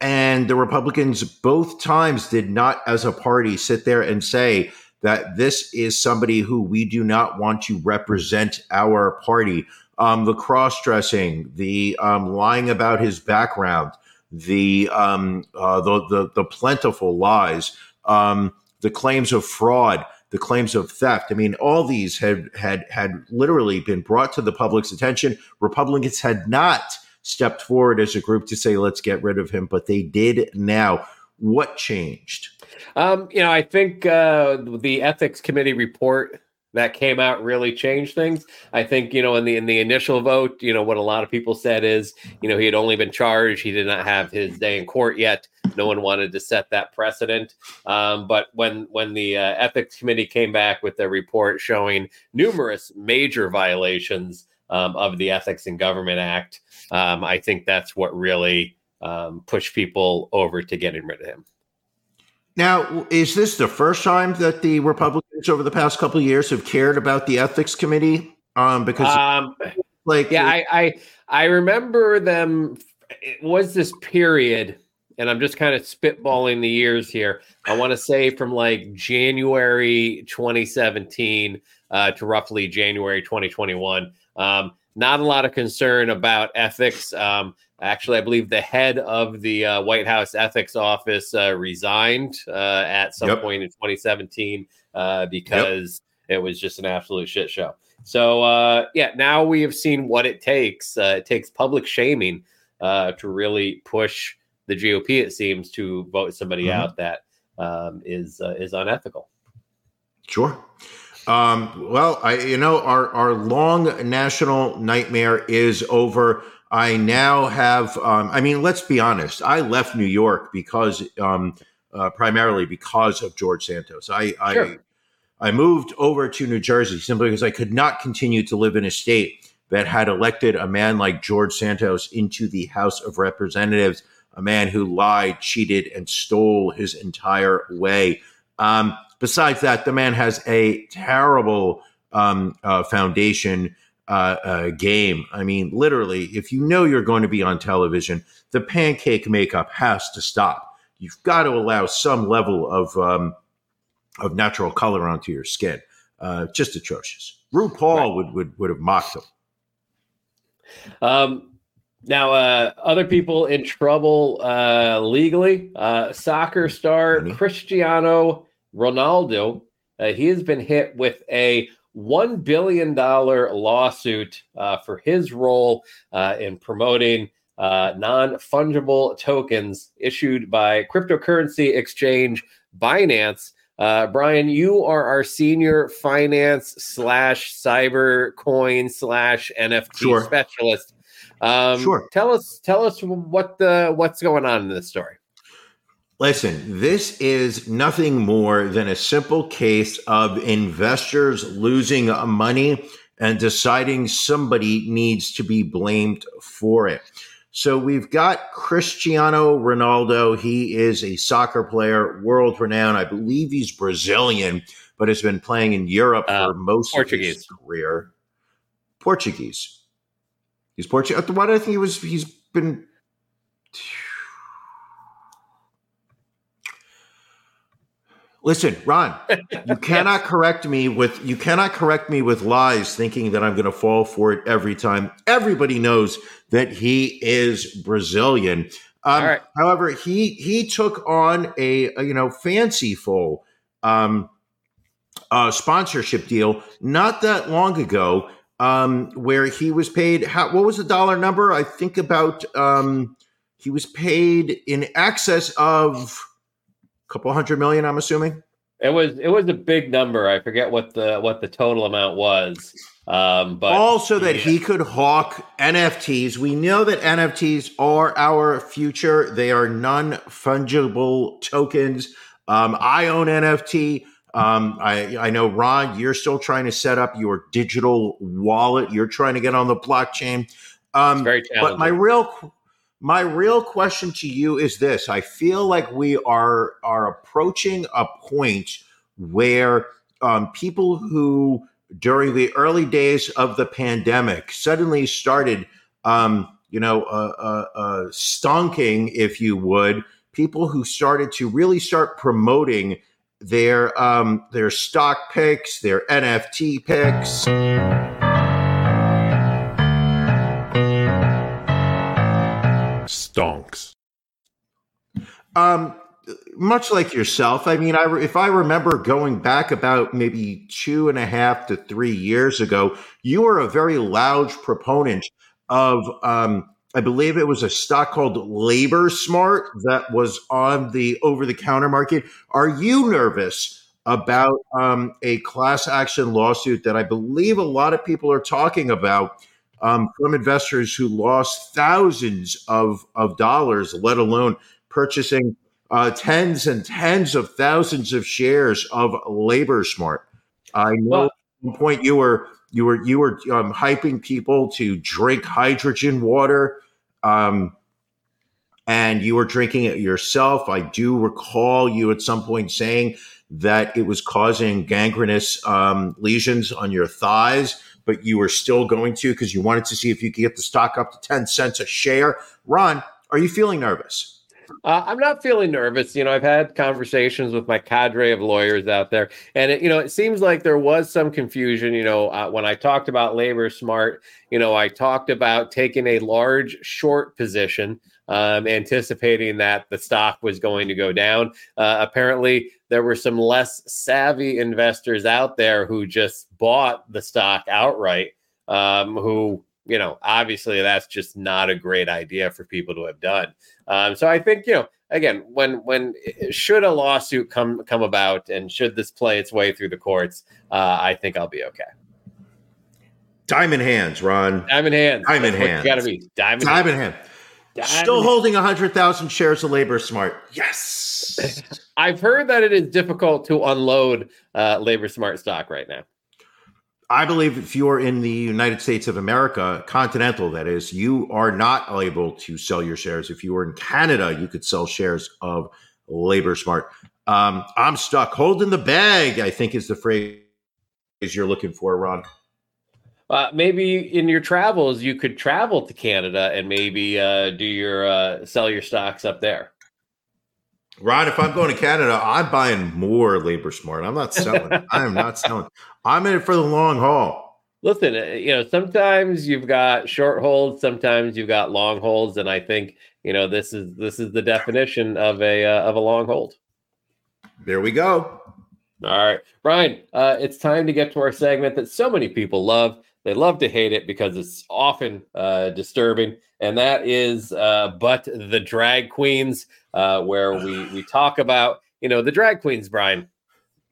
[SPEAKER 3] and the Republicans both times did not, as a party, sit there and say, that this is somebody who we do not want to represent our party. Um, the cross dressing, the um, lying about his background, the, um, uh, the, the, the plentiful lies, um, the claims of fraud, the claims of theft. I mean, all these had had had literally been brought to the public's attention. Republicans had not stepped forward as a group to say, "Let's get rid of him," but they did now. What changed?
[SPEAKER 2] Um, you know, I think uh, the ethics committee report that came out really changed things. I think you know in the in the initial vote, you know what a lot of people said is you know he had only been charged, he did not have his day in court yet. No one wanted to set that precedent. Um, but when when the uh, ethics committee came back with their report showing numerous major violations um, of the Ethics in Government Act, um, I think that's what really um, pushed people over to getting rid of him.
[SPEAKER 3] Now, is this the first time that the Republicans over the past couple of years have cared about the ethics committee? Um, because, um,
[SPEAKER 2] like, yeah, I, I I remember them. It was this period, and I'm just kind of spitballing the years here. I want to say from like January 2017 uh, to roughly January 2021. Um, not a lot of concern about ethics. Um, Actually, I believe the head of the uh, White House ethics office uh, resigned uh, at some yep. point in 2017 uh, because yep. it was just an absolute shit show. So, uh, yeah, now we have seen what it takes. Uh, it takes public shaming to really push the GOP, it seems, to vote somebody mm-hmm. out that um, is is unethical.
[SPEAKER 3] Sure. Um, well, I, you know, our, our long national nightmare is over. I now have, um, I mean, let's be honest. I left New York because, um, uh, primarily because of George Santos. I, sure. I, I moved over to New Jersey simply because I could not continue to live in a state that had elected a man like George Santos into the House of Representatives, a man who lied, cheated, and stole his entire way. Um, besides that, the man has a terrible um, uh, foundation uh, uh, game. I mean, literally, if you know you're going to be on television, the pancake makeup has to stop. You've got to allow some level of um, of natural color onto your skin. Uh, just atrocious. RuPaul right. would, would would have mocked him.
[SPEAKER 2] Um, now, uh, other people in trouble uh, legally. Uh, soccer star Cristiano Ronaldo. Uh, he has been hit with a $1 billion lawsuit uh, for his role uh, in promoting uh, non fungible tokens issued by cryptocurrency exchange Binance. Uh, Brian, you are our senior finance slash cyber coin slash NFT
[SPEAKER 3] Sure.
[SPEAKER 2] specialist. Um,
[SPEAKER 3] Sure.
[SPEAKER 2] Tell us, tell us what the what's going on in this story.
[SPEAKER 3] Listen, this is nothing more than a simple case of investors losing money and deciding somebody needs to be blamed for it. So we've got Cristiano Ronaldo. He is a soccer player, world renowned. I believe he's Brazilian, but has been playing in Europe
[SPEAKER 2] Uh,
[SPEAKER 3] for most of his career. Portuguese. He's Portuguese. Why do I think he was? He's been. Listen, Ron, [LAUGHS] you cannot correct me with you cannot correct me with lies thinking that I'm going to fall for it every time. Everybody knows that he is Brazilian. Um,
[SPEAKER 2] right.
[SPEAKER 3] However, he he took on a, a, you know fanciful um, uh, sponsorship deal not that long ago, um, where he was paid. How, what was the dollar number? I think about um, he was paid in excess of couple hundred million. I'm assuming.
[SPEAKER 2] It was it was a big number. I forget what the what the total amount was. Um, but
[SPEAKER 3] also that
[SPEAKER 2] yeah.
[SPEAKER 3] he could hawk NFTs. We know that NFTs are our future. They are non-fungible tokens. Um, I own NFT. Um, I, I know Ron, you're still trying to set up your digital wallet. You're trying to get on the blockchain. Um,
[SPEAKER 2] very
[SPEAKER 3] but my real my real question to you is this: I feel like we are are approaching a point where um, people who during the early days of the pandemic suddenly started, um, you know, uh, uh, uh, stonking, if you would, people who started to really start promoting their um, their stock picks, their NFT picks. Um, much like yourself, I mean, I if I remember going back about maybe two and a half to three years ago, you were a very loud proponent of, um, I believe it was a stock called Labor Smart that was on the over the counter market. Are you nervous about um, a class action lawsuit that I believe a lot of people are talking about? Um, from investors who lost thousands of, of dollars, let alone purchasing uh, tens and tens of thousands of shares of Labor Smart. I know
[SPEAKER 2] Well-
[SPEAKER 3] at one point you were you were you were um, hyping people to drink hydrogen water, um, and you were drinking it yourself. I do recall you at some point saying that it was causing gangrenous um, lesions on your thighs, but you were still going to because you wanted to see if you could get the stock up to ten cents a share. Ron, are you feeling nervous?
[SPEAKER 2] Uh, I'm not feeling nervous. You know, I've had conversations with my cadre of lawyers out there, and it, you know, it seems like there was some confusion. You know, uh, when I talked about labor smart, you know, I talked about taking a large short position, um, anticipating that the stock was going to go down. Uh, apparently, there were some less savvy investors out there who just bought the stock outright. Um, who you know, obviously, that's just not a great idea for people to have done. Um, so I think you know, again, when when should a lawsuit come come about, and should this play its way through the courts, uh, I think I'll be okay.
[SPEAKER 3] Diamond hands, Ron.
[SPEAKER 2] Diamond hands.
[SPEAKER 3] Diamond
[SPEAKER 2] That's
[SPEAKER 3] hands.
[SPEAKER 2] Gotta be diamond.
[SPEAKER 3] Diamond hand.
[SPEAKER 2] Diamond
[SPEAKER 3] Still
[SPEAKER 2] hands.
[SPEAKER 3] holding 100,000 shares of Labor Smart. Yes. [LAUGHS]
[SPEAKER 2] I've heard that it is difficult to unload uh, labor smart stock right now.
[SPEAKER 3] I believe if you're in the United States of America, continental, that is, you are not able to sell your shares. If you were in Canada, you could sell shares of Labor Smart. Um, I'm stuck holding the bag, I think is the phrase you're looking for, Ron.
[SPEAKER 2] Uh, maybe in your travels, you could travel to Canada and maybe uh, do your uh, sell your stocks up there.
[SPEAKER 3] Ron, if I'm going to Canada, I'm buying more Labor Smart. I'm not selling. [LAUGHS] I am not selling. I'm in it for the long haul.
[SPEAKER 2] Listen, uh, you know, sometimes you've got short holds, sometimes you've got long holds, and I think you know this is this is the definition of a uh, of a long hold.
[SPEAKER 3] There we go.
[SPEAKER 2] All right, Brian, uh, it's time to get to our segment that so many people love. They love to hate it because it's often uh, disturbing, and that is uh, "But the Drag Queens," uh, where we we talk about you know the drag queens, Brian.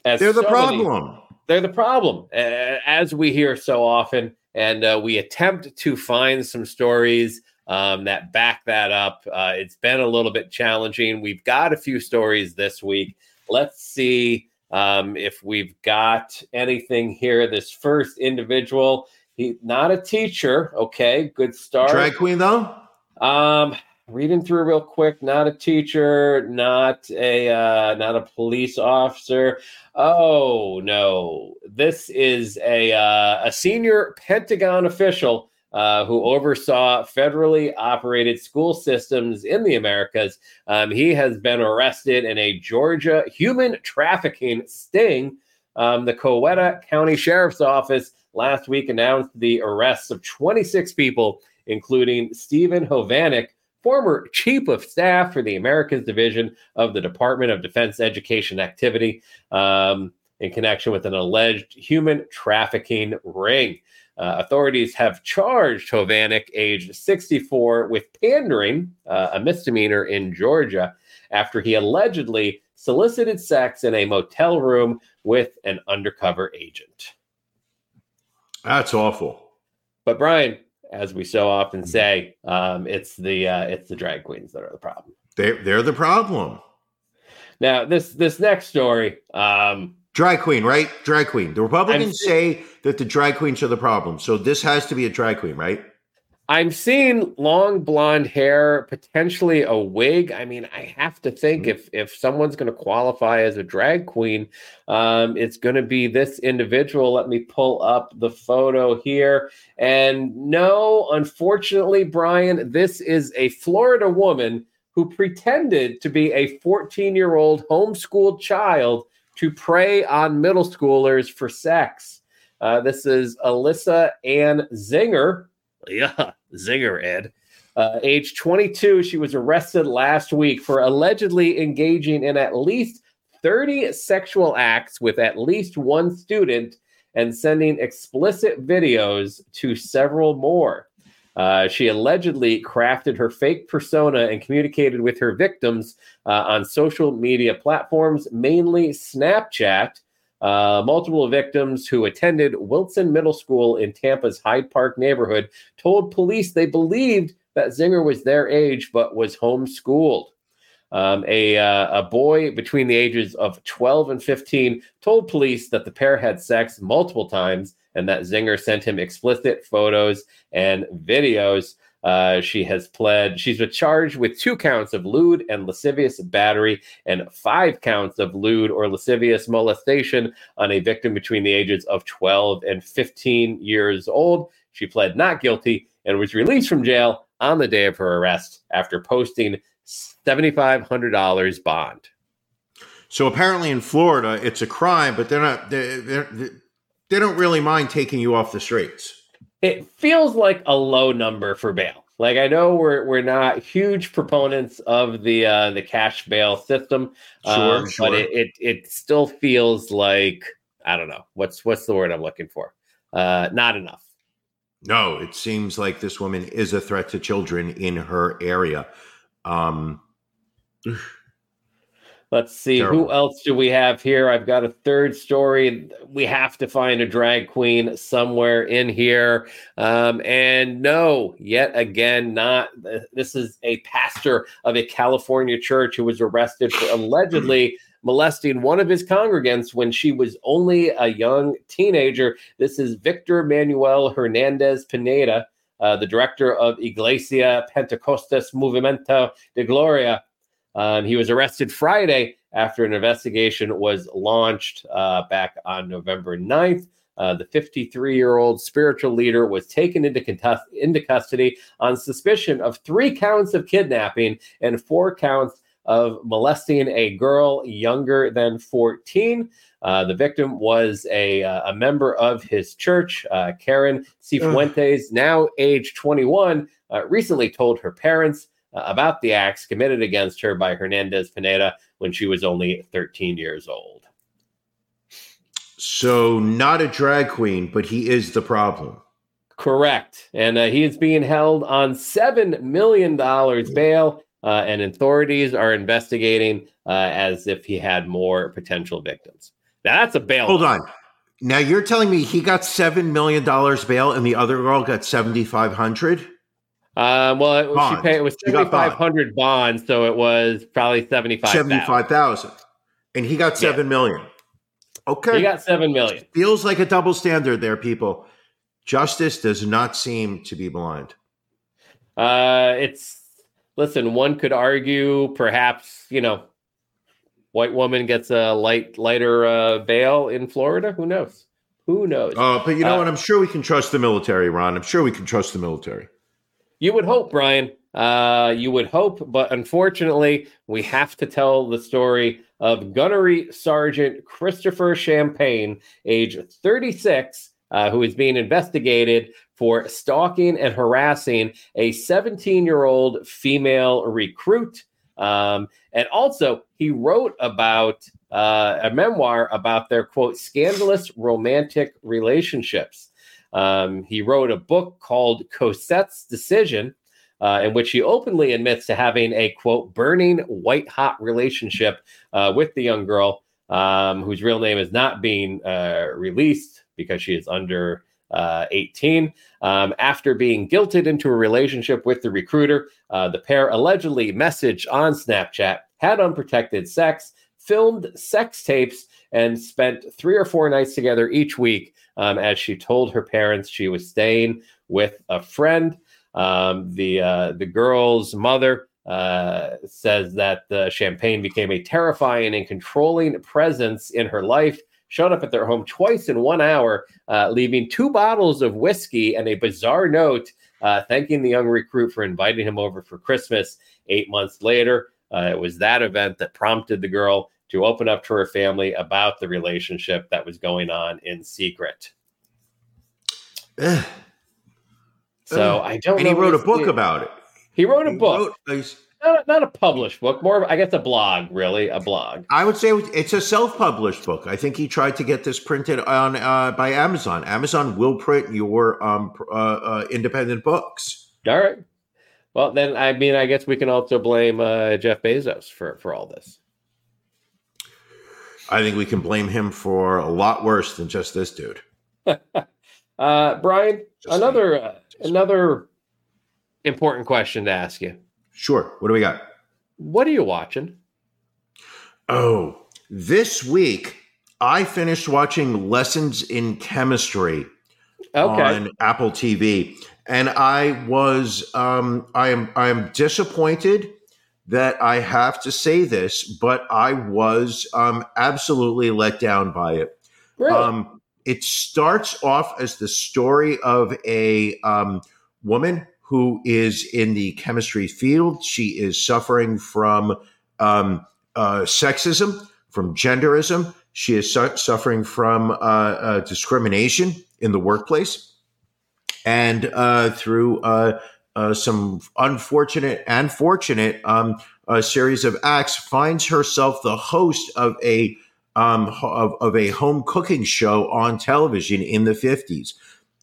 [SPEAKER 2] as
[SPEAKER 3] They're the
[SPEAKER 2] so many-
[SPEAKER 3] problem.
[SPEAKER 2] They're the problem, uh, as we hear so often, and uh, we attempt to find some stories um, that back that up. Uh, it's been a little bit challenging. We've got a few stories this week. Let's see um, if we've got anything here. This first individual, he not a teacher. Okay, good start.
[SPEAKER 3] Drag queen though.
[SPEAKER 2] Um, reading through real quick. Not a teacher. Not a uh, not a police officer. Oh no, this is a uh, a senior Pentagon official uh, who oversaw federally operated school systems in the Americas. Um, he has been arrested in a Georgia human trafficking sting. Um, the Coweta County Sheriff's Office last week announced the arrests of 26 people, including Stephen Hovanik, former chief of staff for the Americas Division of the Department of Defense Education Activity, um, in connection with an alleged human trafficking ring. Uh, authorities have charged Hovanik, aged 64, with pandering, uh, a misdemeanor in Georgia, after he allegedly solicited sex in a motel room with an undercover agent.
[SPEAKER 3] That's awful.
[SPEAKER 2] But Brian, as we so often say, um, it's the uh, it's the drag queens that are the problem.
[SPEAKER 3] They're they're the problem.
[SPEAKER 2] Now this this next story, um,
[SPEAKER 3] Drag queen, right? Drag queen. The Republicans
[SPEAKER 2] I'm-
[SPEAKER 3] say that the drag queens are the problem. So this has to be a drag queen, right?
[SPEAKER 2] I'm seeing long blonde hair, potentially a wig. I mean, I have to think
[SPEAKER 3] Mhm.
[SPEAKER 2] if if someone's going to qualify as a drag queen, um, it's going to be this individual. Let me pull up the photo here. And no, unfortunately, Brian, this is a Florida woman who pretended to be a 14 year old homeschooled child to prey on middle schoolers for sex. Uh, this is Alyssa Ann Zinger. Yeah, Zinger Ed. Uh, age 22, she was arrested last week for allegedly engaging in at least 30 sexual acts with at least one student and sending explicit videos to several more. Uh, she allegedly crafted her fake persona and communicated with her victims uh, on social media platforms, mainly Snapchat. Uh, multiple victims who attended Wilson Middle School in Tampa's Hyde Park neighborhood told police they believed that Zinger was their age but was homeschooled. Um, a, uh, a boy between the ages of 12 and 15 told police that the pair had sex multiple times and that Zinger sent him explicit photos and videos. Uh, she has pled, she's been charged with two counts of lewd and lascivious battery and five counts of lewd or lascivious molestation on a victim between the ages of 12 and 15 years old. She pled not guilty and was released from jail on the day of her arrest after posting $7,500 bond.
[SPEAKER 3] So apparently in Florida, it's a crime, but they're not. They're, they're, they don't really mind taking you off the streets.
[SPEAKER 2] It feels like a low number for bail. Like I know we're we're not huge proponents of the uh, the cash bail system,
[SPEAKER 3] Sure,
[SPEAKER 2] um,
[SPEAKER 3] sure.
[SPEAKER 2] but it, it it still feels like I don't know what's what's the word I'm looking for. Uh, not enough.
[SPEAKER 3] No, it seems like this woman is a threat to children in her area. Um,
[SPEAKER 2] Let's see
[SPEAKER 3] Terrible.
[SPEAKER 2] who else do we have here. I've got a third story. We have to find a drag queen somewhere in here. Um, and no, yet again, not. This is a pastor of a California church who was arrested for allegedly molesting one of his congregants when she was only a young teenager. This is Victor Manuel Hernandez Pineda, uh, the director of Iglesia Pentecostes Movimiento de Gloria. Um, he was arrested Friday after an investigation was launched uh, back on November 9th. Uh, the 53 year old spiritual leader was taken into, into custody on suspicion of three counts of kidnapping and four counts of molesting a girl younger than 14. Uh, the victim was a, uh, a member of his church, uh, Karen Cifuentes, now age 21, uh, recently told her parents about the acts committed against her by Hernandez Pineda when she was only 13 years old.
[SPEAKER 3] So not a drag queen, but he is the problem.
[SPEAKER 2] Correct. And uh, he is being held on $7 million bail, uh, and authorities are investigating uh, as if he had more potential victims. That's a bail.
[SPEAKER 3] Hold on. Now you're telling me he got $7 million bail and the other girl got 7500
[SPEAKER 2] Um, well, it, she paid, it was
[SPEAKER 3] got bond.
[SPEAKER 2] 7500 bonds, so it was probably 75
[SPEAKER 3] 75,000. And he got
[SPEAKER 2] Yeah.
[SPEAKER 3] seven million. Okay.
[SPEAKER 2] He got 7 million.
[SPEAKER 3] Feels like a double standard there, people. Justice does not seem to be blind.
[SPEAKER 2] Uh, it's listen. One could argue, perhaps you know, white woman gets a light lighter uh, bail in Florida. Who knows? Who knows?
[SPEAKER 3] Uh, but you know
[SPEAKER 2] Uh,
[SPEAKER 3] what? I'm sure we can trust the military, Ron. I'm sure we can trust the military.
[SPEAKER 2] You would hope, Brian. Uh, you would hope, but unfortunately, we have to tell the story of Gunnery Sergeant Christopher Champagne, age 36, uh, who is being investigated for stalking and harassing a 17 year old female recruit. Um, and also, he wrote about uh, a memoir about their quote scandalous romantic relationships. Um, he wrote a book called Cosette's Decision, uh, in which he openly admits to having a quote burning white hot relationship uh, with the young girl, um, whose real name is not being uh, released because she is under uh, 18. Um, after being guilted into a relationship with the recruiter, uh, the pair allegedly messaged on Snapchat, had unprotected sex, filmed sex tapes, and spent three or four nights together each week um, as she told her parents she was staying with a friend. Um, the uh, the girl's mother uh, says that the champagne became a terrifying and controlling presence in her life. Showed up at their home twice in one hour, uh, leaving two bottles of whiskey and a bizarre note uh, thanking the young recruit for inviting him over for Christmas. Eight months later, uh, it was that event that prompted the girl to open up to her family about the relationship that was going on in secret.
[SPEAKER 3] Ugh.
[SPEAKER 2] So
[SPEAKER 3] Ugh.
[SPEAKER 2] I don't.
[SPEAKER 3] And he wrote a book about it.
[SPEAKER 2] He wrote a
[SPEAKER 3] He
[SPEAKER 2] book,
[SPEAKER 3] wrote a-
[SPEAKER 2] not, not a published book, more of I guess a blog, really a blog.
[SPEAKER 3] I would say it's a self-published book. I think he tried to get this printed on uh, by Amazon. Amazon will print your um, uh, uh, independent books.
[SPEAKER 2] All right. Well, then I mean, I guess we can also blame uh, Jeff Bezos for for all this.
[SPEAKER 3] I think we can blame him for a lot worse than just this dude. [LAUGHS]
[SPEAKER 2] Uh, Brian,
[SPEAKER 3] Just
[SPEAKER 2] another uh, another important question to ask you.
[SPEAKER 3] Sure. What do we got?
[SPEAKER 2] What are you watching?
[SPEAKER 3] Oh, this week I finished watching Lessons in Chemistry
[SPEAKER 2] Okay.
[SPEAKER 3] on Apple TV, and I was um, I am I am disappointed that I have to say this, but I was um, absolutely let down by it. Um, it starts off as the story of a um, woman who is in the chemistry field. She is suffering from um, uh, sexism, from genderism. She is su- suffering from uh, uh, discrimination in the workplace. And uh, through uh, some unfortunate and fortunate um, series of acts, finds herself the host of a um, of, of a home cooking show on television in the 50s.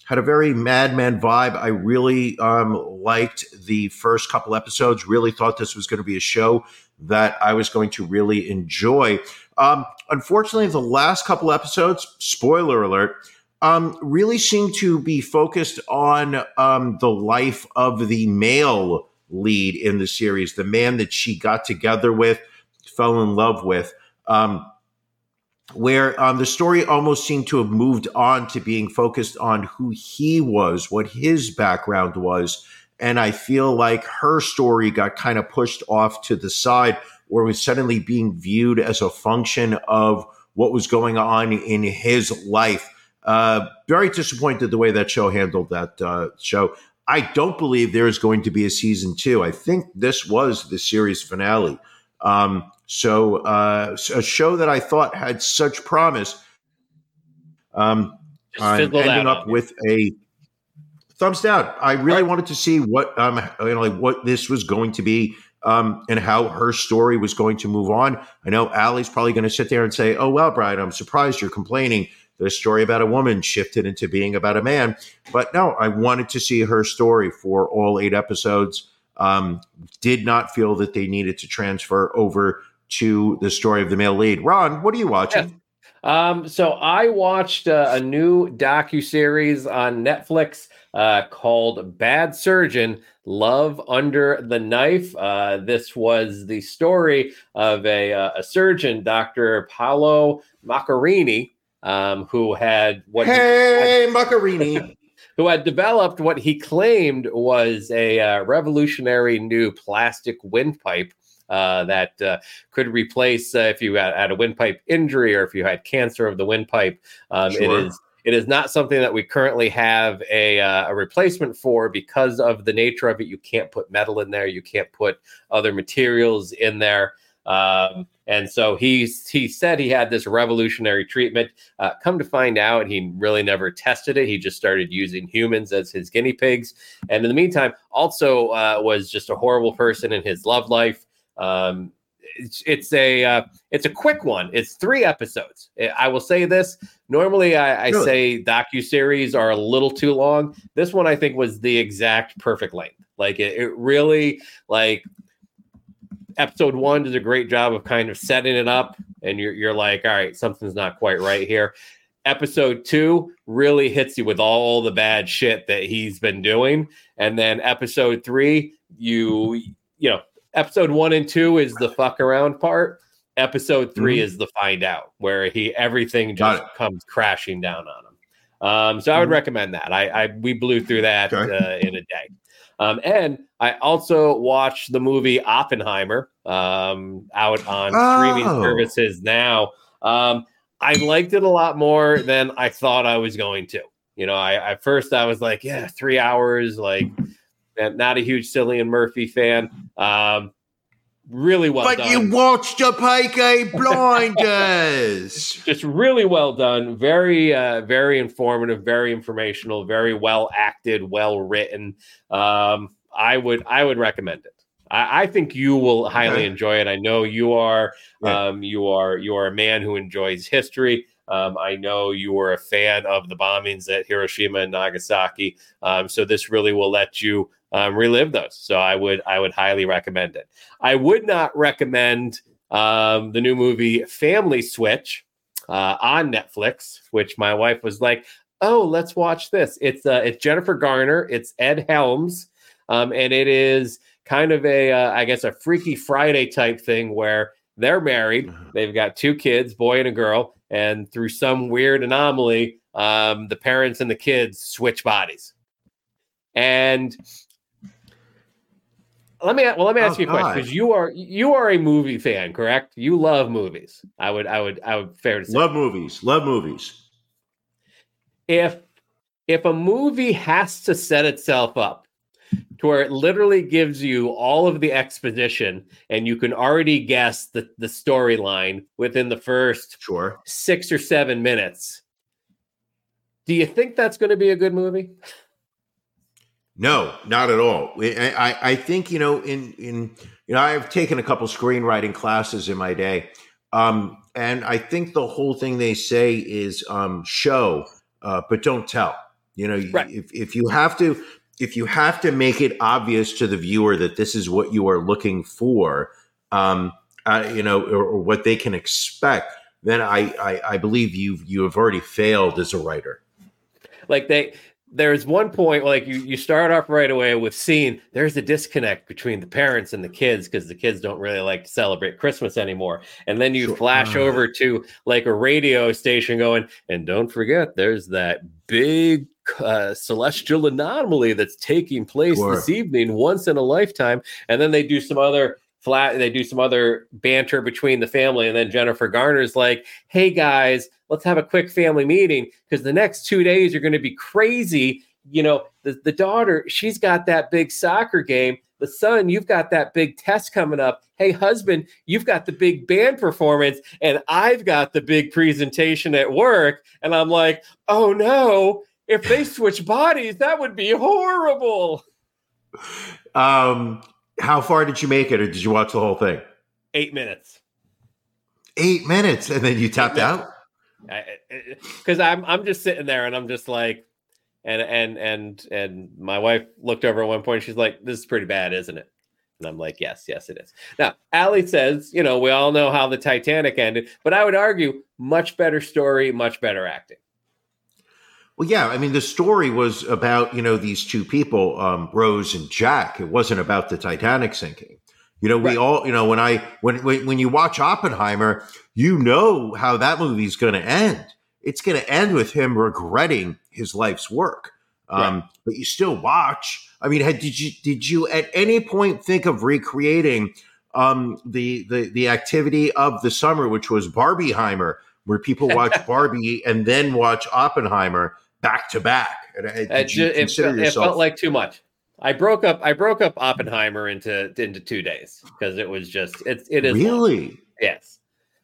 [SPEAKER 3] Had a very Mad Men vibe. I really um, liked the first couple episodes. Really thought this was going to be a show that I was going to really enjoy. Um, unfortunately, the last couple episodes, spoiler alert, um, really seem to be focused on um, the life of the male lead in the series, the man that she got together with, fell in love with. Um, where um, the story almost seemed to have moved on to being focused on who he was, what his background was. And I feel like her story got kind of pushed off to the side, or was suddenly being viewed as a function of what was going on in his life. Uh, very disappointed the way that show handled that uh, show. I don't believe there is going to be a season two. I think this was the series finale. Um, so uh, a show that I thought had such promise, um, I'm ending up with a thumbs down. I really wanted to see what um, you know, like what this was going to be um, and how her story was going to move on. I know Allie's probably going to sit there and say, "Oh well, Brian, I'm surprised you're complaining." The story about a woman shifted into being about a man, but no, I wanted to see her story for all eight episodes. Um, did not feel that they needed to transfer over to the story of the male lead. Ron, what are you watching?
[SPEAKER 2] Um, so I watched uh, a new docu series on Netflix uh, called Bad Surgeon: Love Under the Knife. Uh, this was the story of a, uh, a surgeon, Doctor Paolo Macchiarini, um, who had what he-
[SPEAKER 3] Hey, Macarini. [LAUGHS]
[SPEAKER 2] who had developed what he claimed was a uh, revolutionary new plastic windpipe uh, that uh, could replace uh, if you had, had a windpipe injury or if you had cancer of the windpipe. Um,
[SPEAKER 3] Sure.
[SPEAKER 2] It is. It is not something that we currently have a, uh, a replacement for because of the nature of it. You can't put metal in there. You can't put other materials in there. Um, and so he he said he had this revolutionary treatment. Uh, come to find out, he really never tested it. He just started using humans as his guinea pigs. And in the meantime, also uh, was just a horrible person in his love life. Um, it's, it's a uh, it's a quick one. It's three episodes. I will say this. Normally, I, I
[SPEAKER 3] Really?
[SPEAKER 2] say docu series are a little too long. This one, I think, was the exact perfect length. Like it, it really like episode one does a great job of kind of setting it up, and you're you're like, all right, something's not quite right here. Episode two really hits you with all the bad shit that he's been doing, and then episode three, you you know, episode one and two is the fuck around part. Episode 3 is the find out, where he everything just comes crashing down on him. Um, so I would
[SPEAKER 3] Mhm.
[SPEAKER 2] recommend that. I, I we blew through that
[SPEAKER 3] Okay.
[SPEAKER 2] uh, in a day. Um, and I also watched the movie Oppenheimer um, out on streaming
[SPEAKER 3] Oh.
[SPEAKER 2] services now. Um, I liked it a lot more than I thought I was going to. You know, I at first I was like, yeah, three hours, like not a huge Cillian Murphy fan. Um, really well
[SPEAKER 3] but
[SPEAKER 2] done.
[SPEAKER 3] you watched the Peaky [LAUGHS] Blinders. [LAUGHS]
[SPEAKER 2] just really well done. Very uh very informative very informational very well acted well written. Um i would i would recommend it. I, I think you will highly enjoy it. I know you are
[SPEAKER 3] Yeah.
[SPEAKER 2] um you are you are a man who enjoys history. Um, I know you were a fan of the bombings at Hiroshima and Nagasaki, um, so this really will let you um, relive those. So I would I would highly recommend it. I would not recommend um, the new movie Family Switch uh, on Netflix, which my wife was like, "Oh, let's watch this." It's uh, it's Jennifer Garner, it's Ed Helms, um, and it is kind of a uh, I guess a Freaky Friday type thing where they're married, they've got two kids, boy and a girl, and through some weird anomaly, um, the parents and the kids switch bodies, and let me well let me oh, ask
[SPEAKER 3] Oh,
[SPEAKER 2] you a question because you are you are a movie fan correct you love movies i would i would i would fair to say
[SPEAKER 3] love movies. Love movies.
[SPEAKER 2] if if a movie has to set itself up to where it literally gives you all of the exposition and you can already guess the, the storyline within the first
[SPEAKER 3] Sure.
[SPEAKER 2] six or seven minutes do you think that's going to be a good movie
[SPEAKER 3] No, not at all. I, I, I think you know in in you know I've taken a couple screenwriting classes in my day, um, and I think the whole thing they say is um, show, uh, but don't tell. You know,
[SPEAKER 2] Right.
[SPEAKER 3] if if you have to if you have to make it obvious to the viewer that this is what you are looking for, um, uh, you know, or, or what they can expect, then I, I I believe you've you have already failed as a writer.
[SPEAKER 2] like they there's one point like you you start off right away with seeing there's a disconnect between the parents and the kids because the kids don't really like to celebrate christmas anymore and then you
[SPEAKER 3] Sure.
[SPEAKER 2] flash
[SPEAKER 3] Uh.
[SPEAKER 2] over to like a radio station going and don't forget there's that big uh, celestial anomaly that's taking place
[SPEAKER 3] Sure.
[SPEAKER 2] this evening once in a lifetime and then they do some other flat they do some other banter between the family and then jennifer garner's like hey guys let's have a quick family meeting because the next two days are going to be crazy. You know the, the daughter she's got that big soccer game. The son you've got that big test coming up. Hey husband you've got the big band performance and i've got the big presentation at work. And i'm like oh no. If they switch bodies that would be horrible.
[SPEAKER 3] Um, How far did you make it, or did you watch the whole thing?
[SPEAKER 2] Eight minutes.
[SPEAKER 3] Eight minutes, and then you tapped out.
[SPEAKER 2] Because I'm I'm just sitting there and I'm just like, and and and and my wife looked over at one point. She's like, "This is pretty bad, isn't it?" And I'm like, "Yes, yes, it is." Now, Allie says, "You know, we all know how the Titanic ended, but I would argue much better story, much better acting."
[SPEAKER 3] Well, yeah, I mean, the story was about you know these two people, um, Rose and Jack. It wasn't about the Titanic sinking. You know, we
[SPEAKER 2] Right.
[SPEAKER 3] all, you know, when I when when, when you watch Oppenheimer, you know how that movie's going to end. It's going to end with him regretting his life's work. Um, But you still watch. I mean, had, did you did you at any point think of recreating um, the the the activity of the summer, which was Barbieheimer, where people [LAUGHS] watch Barbie and then watch Oppenheimer back to back? And, uh,
[SPEAKER 2] It,
[SPEAKER 3] Did
[SPEAKER 2] ju-
[SPEAKER 3] you
[SPEAKER 2] it,
[SPEAKER 3] consider
[SPEAKER 2] felt, it
[SPEAKER 3] yourself?
[SPEAKER 2] felt like too much. I broke up. I broke up Oppenheimer into into two days because it was just it. It is long.
[SPEAKER 3] really?
[SPEAKER 2] Yes.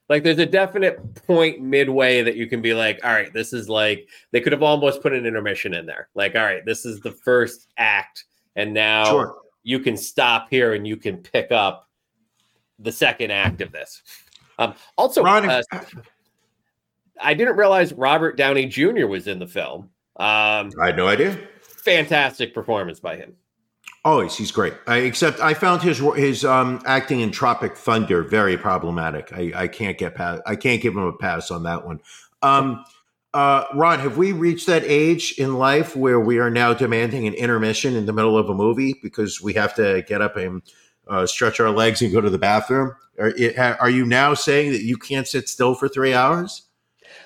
[SPEAKER 2] Like there's a definite point midway that you can be like, all right, this is like they could have almost put an intermission in there. Like, all right, this is the first act, and now
[SPEAKER 3] Sure.
[SPEAKER 2] you can stop here and you can pick up the second act of this. Um, also, uh, I didn't realize Robert Downey Jr. was in the film. Um,
[SPEAKER 3] I had no idea.
[SPEAKER 2] fantastic performance by him.
[SPEAKER 3] Always, he's great. I, except I found his his um, acting in Tropic Thunder very problematic. I, I can't get past. I can't give him a pass on that one. Um, uh, Ron, have we reached that age in life where we are now demanding an intermission in the middle of a movie because we have to get up and uh, stretch our legs and go to the bathroom? Are, are you now saying that you can't sit still for three hours?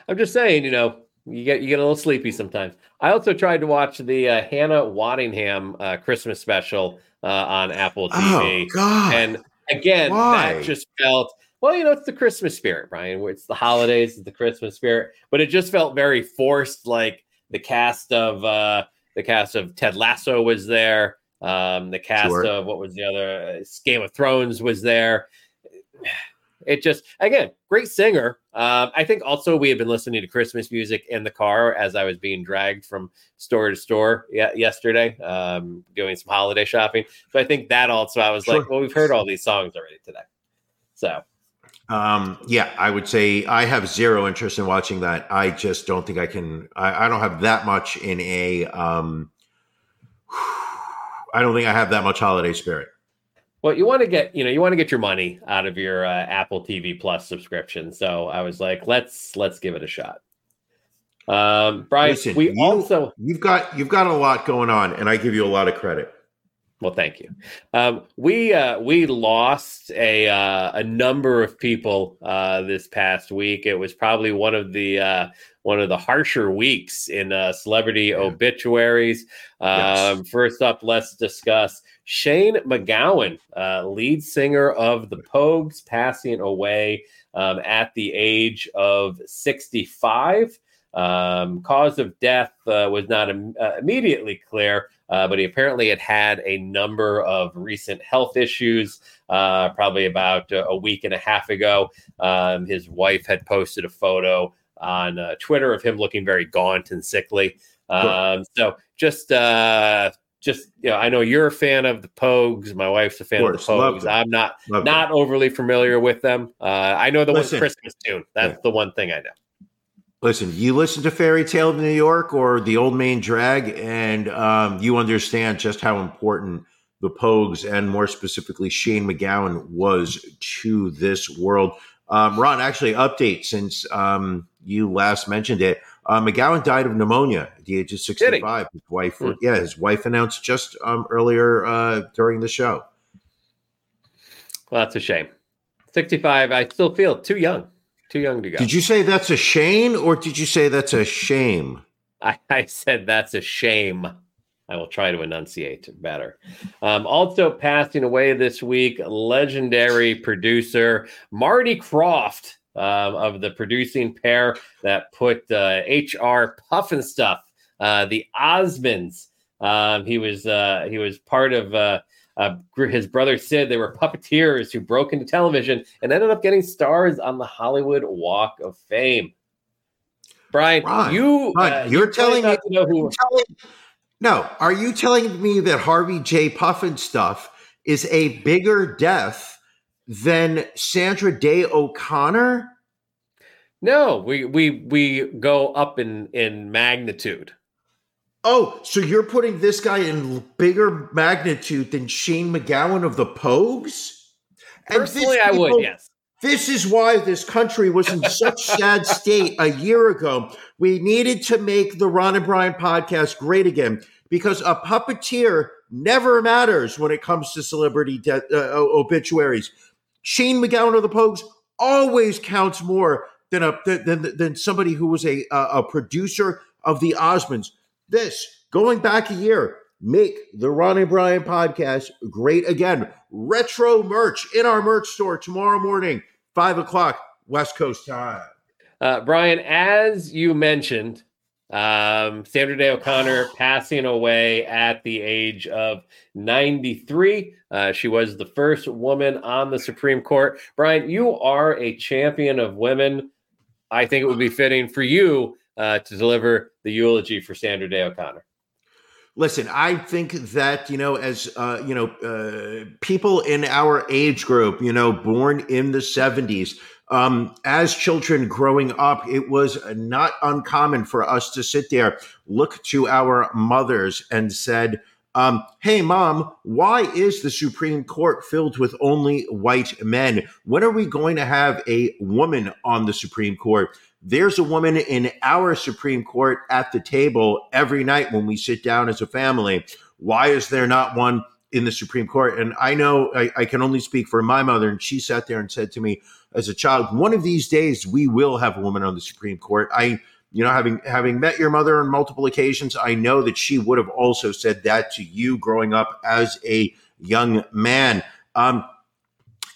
[SPEAKER 2] I'm just saying, you know, you get you get a little sleepy sometimes. I also tried to watch the uh, Hannah Waddingham uh, Christmas special uh, on Apple TV,
[SPEAKER 3] Oh
[SPEAKER 2] and again,
[SPEAKER 3] Why?
[SPEAKER 2] that just felt well. You know, it's the Christmas spirit, Brian. It's the holidays, it's the Christmas spirit, but it just felt very forced. Like the cast of uh, the cast of Ted Lasso was there. Um, the cast
[SPEAKER 3] Sure.
[SPEAKER 2] of what was the other uh, Game of Thrones was there. It just again, great singer. Um, I think also we had been listening to Christmas music in the car as I was being dragged from store to store ye- yesterday, um, doing some holiday shopping. So I think that also I was like, well, we've heard all these songs already today. So
[SPEAKER 3] Um, yeah, I would say I have zero interest in watching that. I just don't think I can. I, I don't have that much in a. Um, [SIGHS] I don't think I have that much holiday spirit.
[SPEAKER 2] Well, you want to get, you know, you want to get your money out of your uh, Apple TV Plus subscription. So I was like, let's let's give it a shot. Um, Brian,
[SPEAKER 3] Listen,
[SPEAKER 2] we
[SPEAKER 3] you-
[SPEAKER 2] also
[SPEAKER 3] You've got you've got a lot going on, and I give you a lot of credit.
[SPEAKER 2] well, thank you. Um, we uh, we lost a uh, a number of people uh, this past week. It was probably one of the uh, one of the harsher weeks in uh, celebrity obituaries. Um,
[SPEAKER 3] Yes.
[SPEAKER 2] First up, let's discuss Shane MacGowan, uh, lead singer of the Pogues, passing away um, at the age of 65. Um, cause of death uh, was not im- uh, immediately clear, uh, but he apparently had had a number of recent health issues. Uh, probably about uh, a week and a half ago, um, his wife had posted a photo on uh, Twitter of him looking very gaunt and sickly. Um, so just uh, just you know, I know you're a fan of the Pogues. My wife's a fan of,
[SPEAKER 3] course,
[SPEAKER 2] the
[SPEAKER 3] love
[SPEAKER 2] Pogues. I'm not
[SPEAKER 3] Love
[SPEAKER 2] not overly familiar with them. Uh, I know the
[SPEAKER 3] Listen.
[SPEAKER 2] one Christmas tune. That's
[SPEAKER 3] Yeah.
[SPEAKER 2] the one thing I know.
[SPEAKER 3] Listen, you listen to Fairy Tale of New York or The Old Main Drag, and um, you understand just how important the Pogues and more specifically Shane MacGowan was to this world. Um, Ron, actually, update since um, you last mentioned it. Uh, MacGowan died of pneumonia at the age of 65. His wife,
[SPEAKER 2] Hmm.
[SPEAKER 3] yeah, his wife announced just um, earlier uh, during the show.
[SPEAKER 2] Well, that's a shame. 65. I still feel too young. Too young to go.
[SPEAKER 3] Did you say that's a shame or did you say that's a shame? [LAUGHS]
[SPEAKER 2] I, I said that's a shame. I will try to enunciate better. Um, also passing away this week, legendary producer Marty Krofft um, of the producing pair that put uh, HR Pufnstuf, uh, the Osmonds. Um, he was uh, he was part of uh, uh, his brother Sid. They were puppeteers who broke into television and ended up getting stars on the Hollywood Walk of Fame. Brian,
[SPEAKER 3] Ron,
[SPEAKER 2] you
[SPEAKER 3] Ron,
[SPEAKER 2] uh,
[SPEAKER 3] you're
[SPEAKER 2] you
[SPEAKER 3] telling
[SPEAKER 2] me who
[SPEAKER 3] telling- no, are you telling me that Harvey J. Puffin stuff is a bigger death than Sandra Day O'Connor?
[SPEAKER 2] No, we we we go up in in magnitude.
[SPEAKER 3] Oh, so you're putting this guy in bigger magnitude than Shane MacGowan of the Pogues?
[SPEAKER 2] Personally, I would, yes.
[SPEAKER 3] This is why this country was in such [LAUGHS] sad state a year ago. We needed to make the Ron and Brian podcast great again because a puppeteer never matters when it comes to celebrity de- uh, obituaries. Shane MacGowan of the Pogues always counts more than a than than somebody who was a a producer of the Osmonds. This going back a year, make the Ronnie and Brian podcast great again. Retro merch in our merch store tomorrow morning, five o'clock West Coast time.
[SPEAKER 2] Uh, Brian, as you mentioned, um, Sandra Day O'Connor [GASPS] passing away at the age of 93. Uh, she was the first woman on the Supreme Court. Brian, you are a champion of women. I think it would be [SIGHS] fitting for you uh, to deliver the eulogy for Sandra Day O'Connor.
[SPEAKER 3] Listen, I think that you know, as uh, you know, uh, people in our age group, you know, born in the seventies, um, as children growing up, it was not uncommon for us to sit there, look to our mothers, and said, um, "Hey, mom, why is the Supreme Court filled with only white men? When are we going to have a woman on the Supreme Court?" There's a woman in our Supreme Court at the table every night when we sit down as a family. Why is there not one in the Supreme Court? And I know I, I can only speak for my mother, and she sat there and said to me as a child, "One of these days we will have a woman on the Supreme Court." I, you know, having having met your mother on multiple occasions, I know that she would have also said that to you growing up as a young man. Um,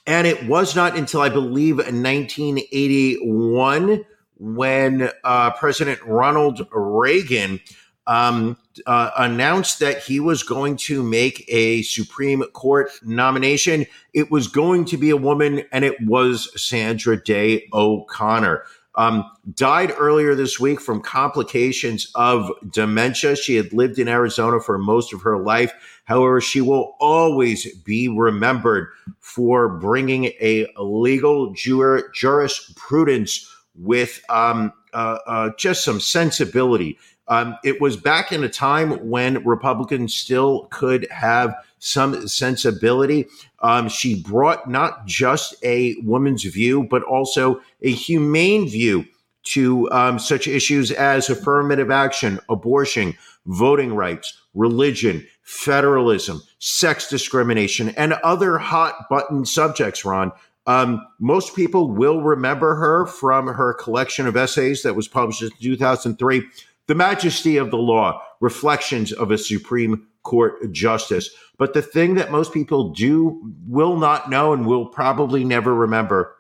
[SPEAKER 3] and it was not until I believe 1981 when uh, President Ronald Reagan um, uh, announced that he was going to make a Supreme Court nomination. It was going to be a woman, and it was Sandra Day O'Connor. Um, died earlier this week from complications of dementia. She had lived in Arizona for most of her life. However, she will always be remembered for bringing a legal jur- jurisprudence with um, uh, uh, just some sensibility. Um, it was back in a time when Republicans still could have some sensibility. Um, she brought not just a woman's view, but also a humane view to um, such issues as affirmative action, abortion, voting rights, religion, federalism, sex discrimination, and other hot button subjects, Ron. Um, most people will remember her from her collection of essays that was published in 2003, The Majesty of the Law Reflections of a Supreme Court Justice. But the thing that most people do will not know and will probably never remember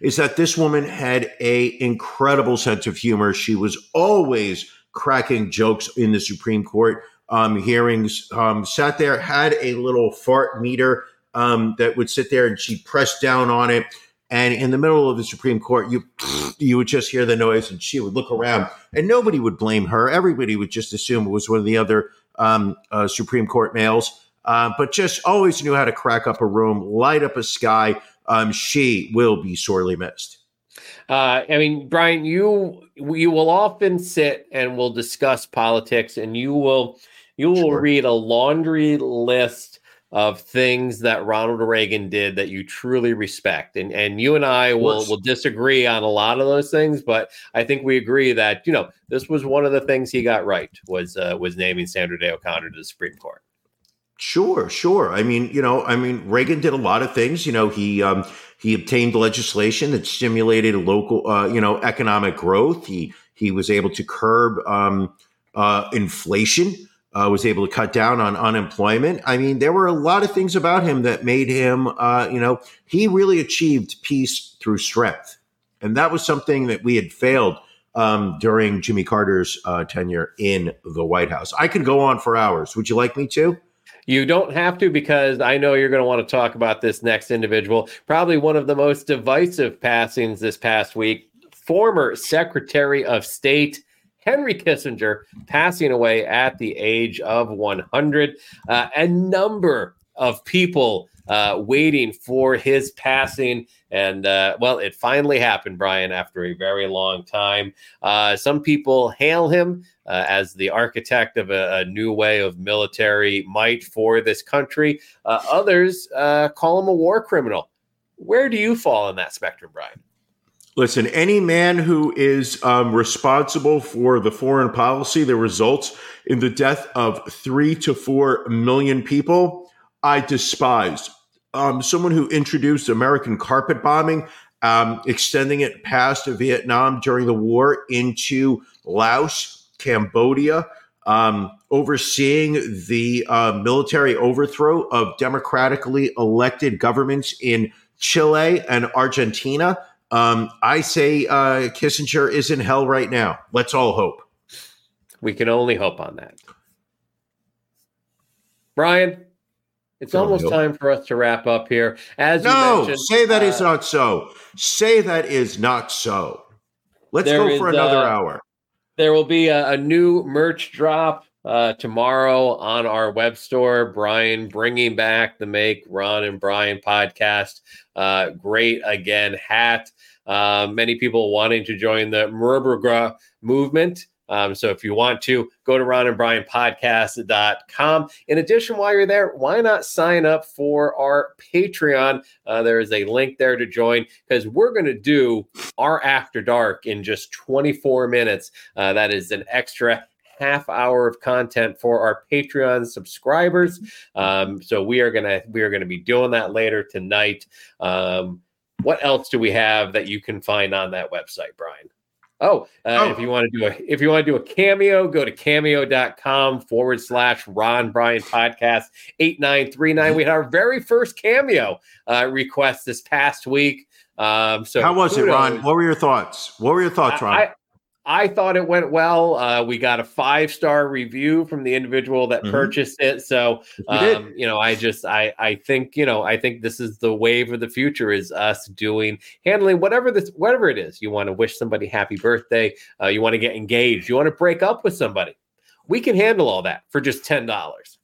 [SPEAKER 3] is that this woman had a incredible sense of humor. She was always cracking jokes in the Supreme Court um, hearings. Um, sat there, had a little fart meter um, that would sit there, and she pressed down on it. And in the middle of the Supreme Court, you you would just hear the noise, and she would look around, and nobody would blame her. Everybody would just assume it was one of the other um, uh, Supreme Court males. Uh, but just always knew how to crack up a room, light up a sky. Um, she will be sorely missed.
[SPEAKER 2] Uh, I mean, Brian, you you will often sit and we'll discuss politics, and you will you will
[SPEAKER 3] Sure.
[SPEAKER 2] read a laundry list of things that Ronald Reagan did that you truly respect, and and you and I will will disagree on a lot of those things, but I think we agree that you know this was one of the things he got right was uh, was naming Sandra Day O'Connor to the Supreme Court.
[SPEAKER 3] Sure, sure. I mean, you know, I mean, Reagan did a lot of things. You know, he um, he obtained legislation that stimulated local, uh, you know, economic growth. He he was able to curb um, uh, inflation. Uh, was able to cut down on unemployment. I mean, there were a lot of things about him that made him, uh, you know, he really achieved peace through strength, and that was something that we had failed um, during Jimmy Carter's uh, tenure in the White House. I could go on for hours. Would you like me to?
[SPEAKER 2] You don't have to because I know you're going to want to talk about this next individual. Probably one of the most divisive passings this past week. Former Secretary of State Henry Kissinger passing away at the age of 100. Uh, a number of people uh, waiting for his passing. And uh, well, it finally happened, Brian, after a very long time. Uh, some people hail him uh, as the architect of a, a, new way of military might for this country. Uh, others uh, call him a war criminal. Where do you fall in that spectrum, Brian?
[SPEAKER 3] Listen, any man who is um, responsible for the foreign policy that results in the death of three to four million people, I despise. Um, someone who introduced American carpet bombing, um, extending it past Vietnam during the war into Laos, Cambodia, um, overseeing the uh, military overthrow of democratically elected governments in Chile and Argentina um, I say uh, Kissinger is in hell right now. Let's all hope.
[SPEAKER 2] We can only hope on that. Brian, it's almost time for us to wrap up here. As
[SPEAKER 3] no, say that uh, is not so. Say that is not so. Let's go for is, another uh, hour.
[SPEAKER 2] There will be a, a new merch drop uh, tomorrow on our web store. Brian bringing back the Make Ron and Brian podcast. Uh, great again hat. Uh, many people wanting to join the Murbergra movement. Um, so if you want to, go to Ron and Brian podcast.com. In addition, while you're there, why not sign up for our Patreon? Uh, there is a link there to join because we're going to do our After Dark in just 24 minutes. Uh, that is an extra half hour of content for our Patreon subscribers. Um, so we are gonna we are gonna be doing that later tonight. Um, what else do we have that you can find on that website, Brian? Oh, uh, oh, if you want to do a if you want to do a cameo, go to cameo.com forward slash Ron Brian podcast 8939. We had our very first cameo uh, request this past week. Um, so
[SPEAKER 3] how was kudos. it, Ron? What were your thoughts? What were your thoughts, Ron? I,
[SPEAKER 2] I thought it went well. Uh, we got a five star review from the individual that mm-hmm. purchased it. So, um, you know, I just, I, I think, you know, I think this is the wave of the future is us doing, handling whatever this, whatever it is. You want to wish somebody happy birthday. Uh, you want to get engaged. You want to break up with somebody. We can handle all that for just ten dollars.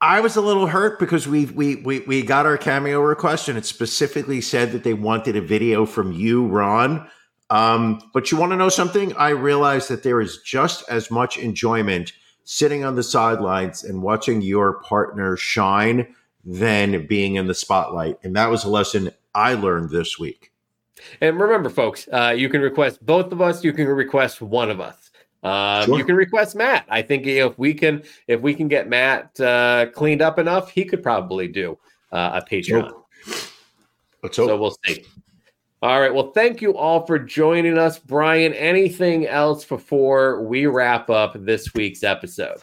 [SPEAKER 3] I was a little hurt because we we we we got our cameo request and it specifically said that they wanted a video from you, Ron. Um, but you want to know something? I realize that there is just as much enjoyment sitting on the sidelines and watching your partner shine than being in the spotlight. And that was a lesson I learned this week.
[SPEAKER 2] And remember, folks, uh, you can request both of us. You can request one of us. Um, sure. You can request Matt. I think if we can, if we can get Matt uh, cleaned up enough, he could probably do uh, a Patreon.
[SPEAKER 3] Let's hope.
[SPEAKER 2] So we'll see. All right. Well, thank you all for joining us. Brian, anything else before we wrap up this week's episode?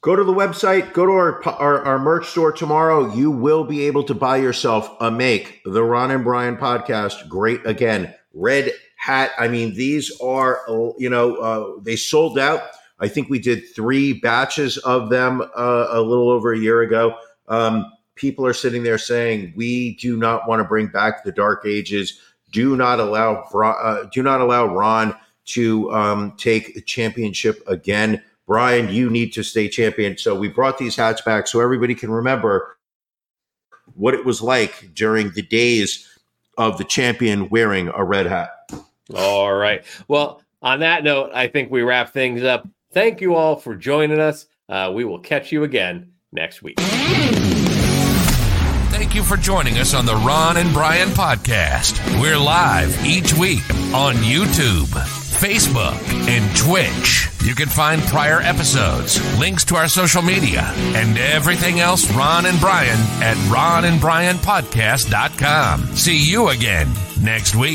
[SPEAKER 3] Go to the website, go to our, our, our, merch store tomorrow. You will be able to buy yourself a make, the Ron and Brian podcast. Great again. Red hat. I mean, these are, you know, uh, they sold out. I think we did three batches of them uh, a little over a year ago. Um, people are sitting there saying we do not want to bring back the dark ages. Do not allow uh, do not allow ron to um, take the championship again. Brian you need to stay champion. So we brought these hats back so everybody can remember what it was like during the days of the champion wearing a red hat.
[SPEAKER 2] All right. Well on that note i think we wrap things up. Thank you all for joining us. Uh, we will catch you again next week
[SPEAKER 1] You for joining us on the Ron and Brian podcast. We're live each week on YouTube, Facebook, and Twitch. You can find prior episodes, links to our social media, and everything else Ron and Brian at ronandbrianpodcast.com. See you again next week.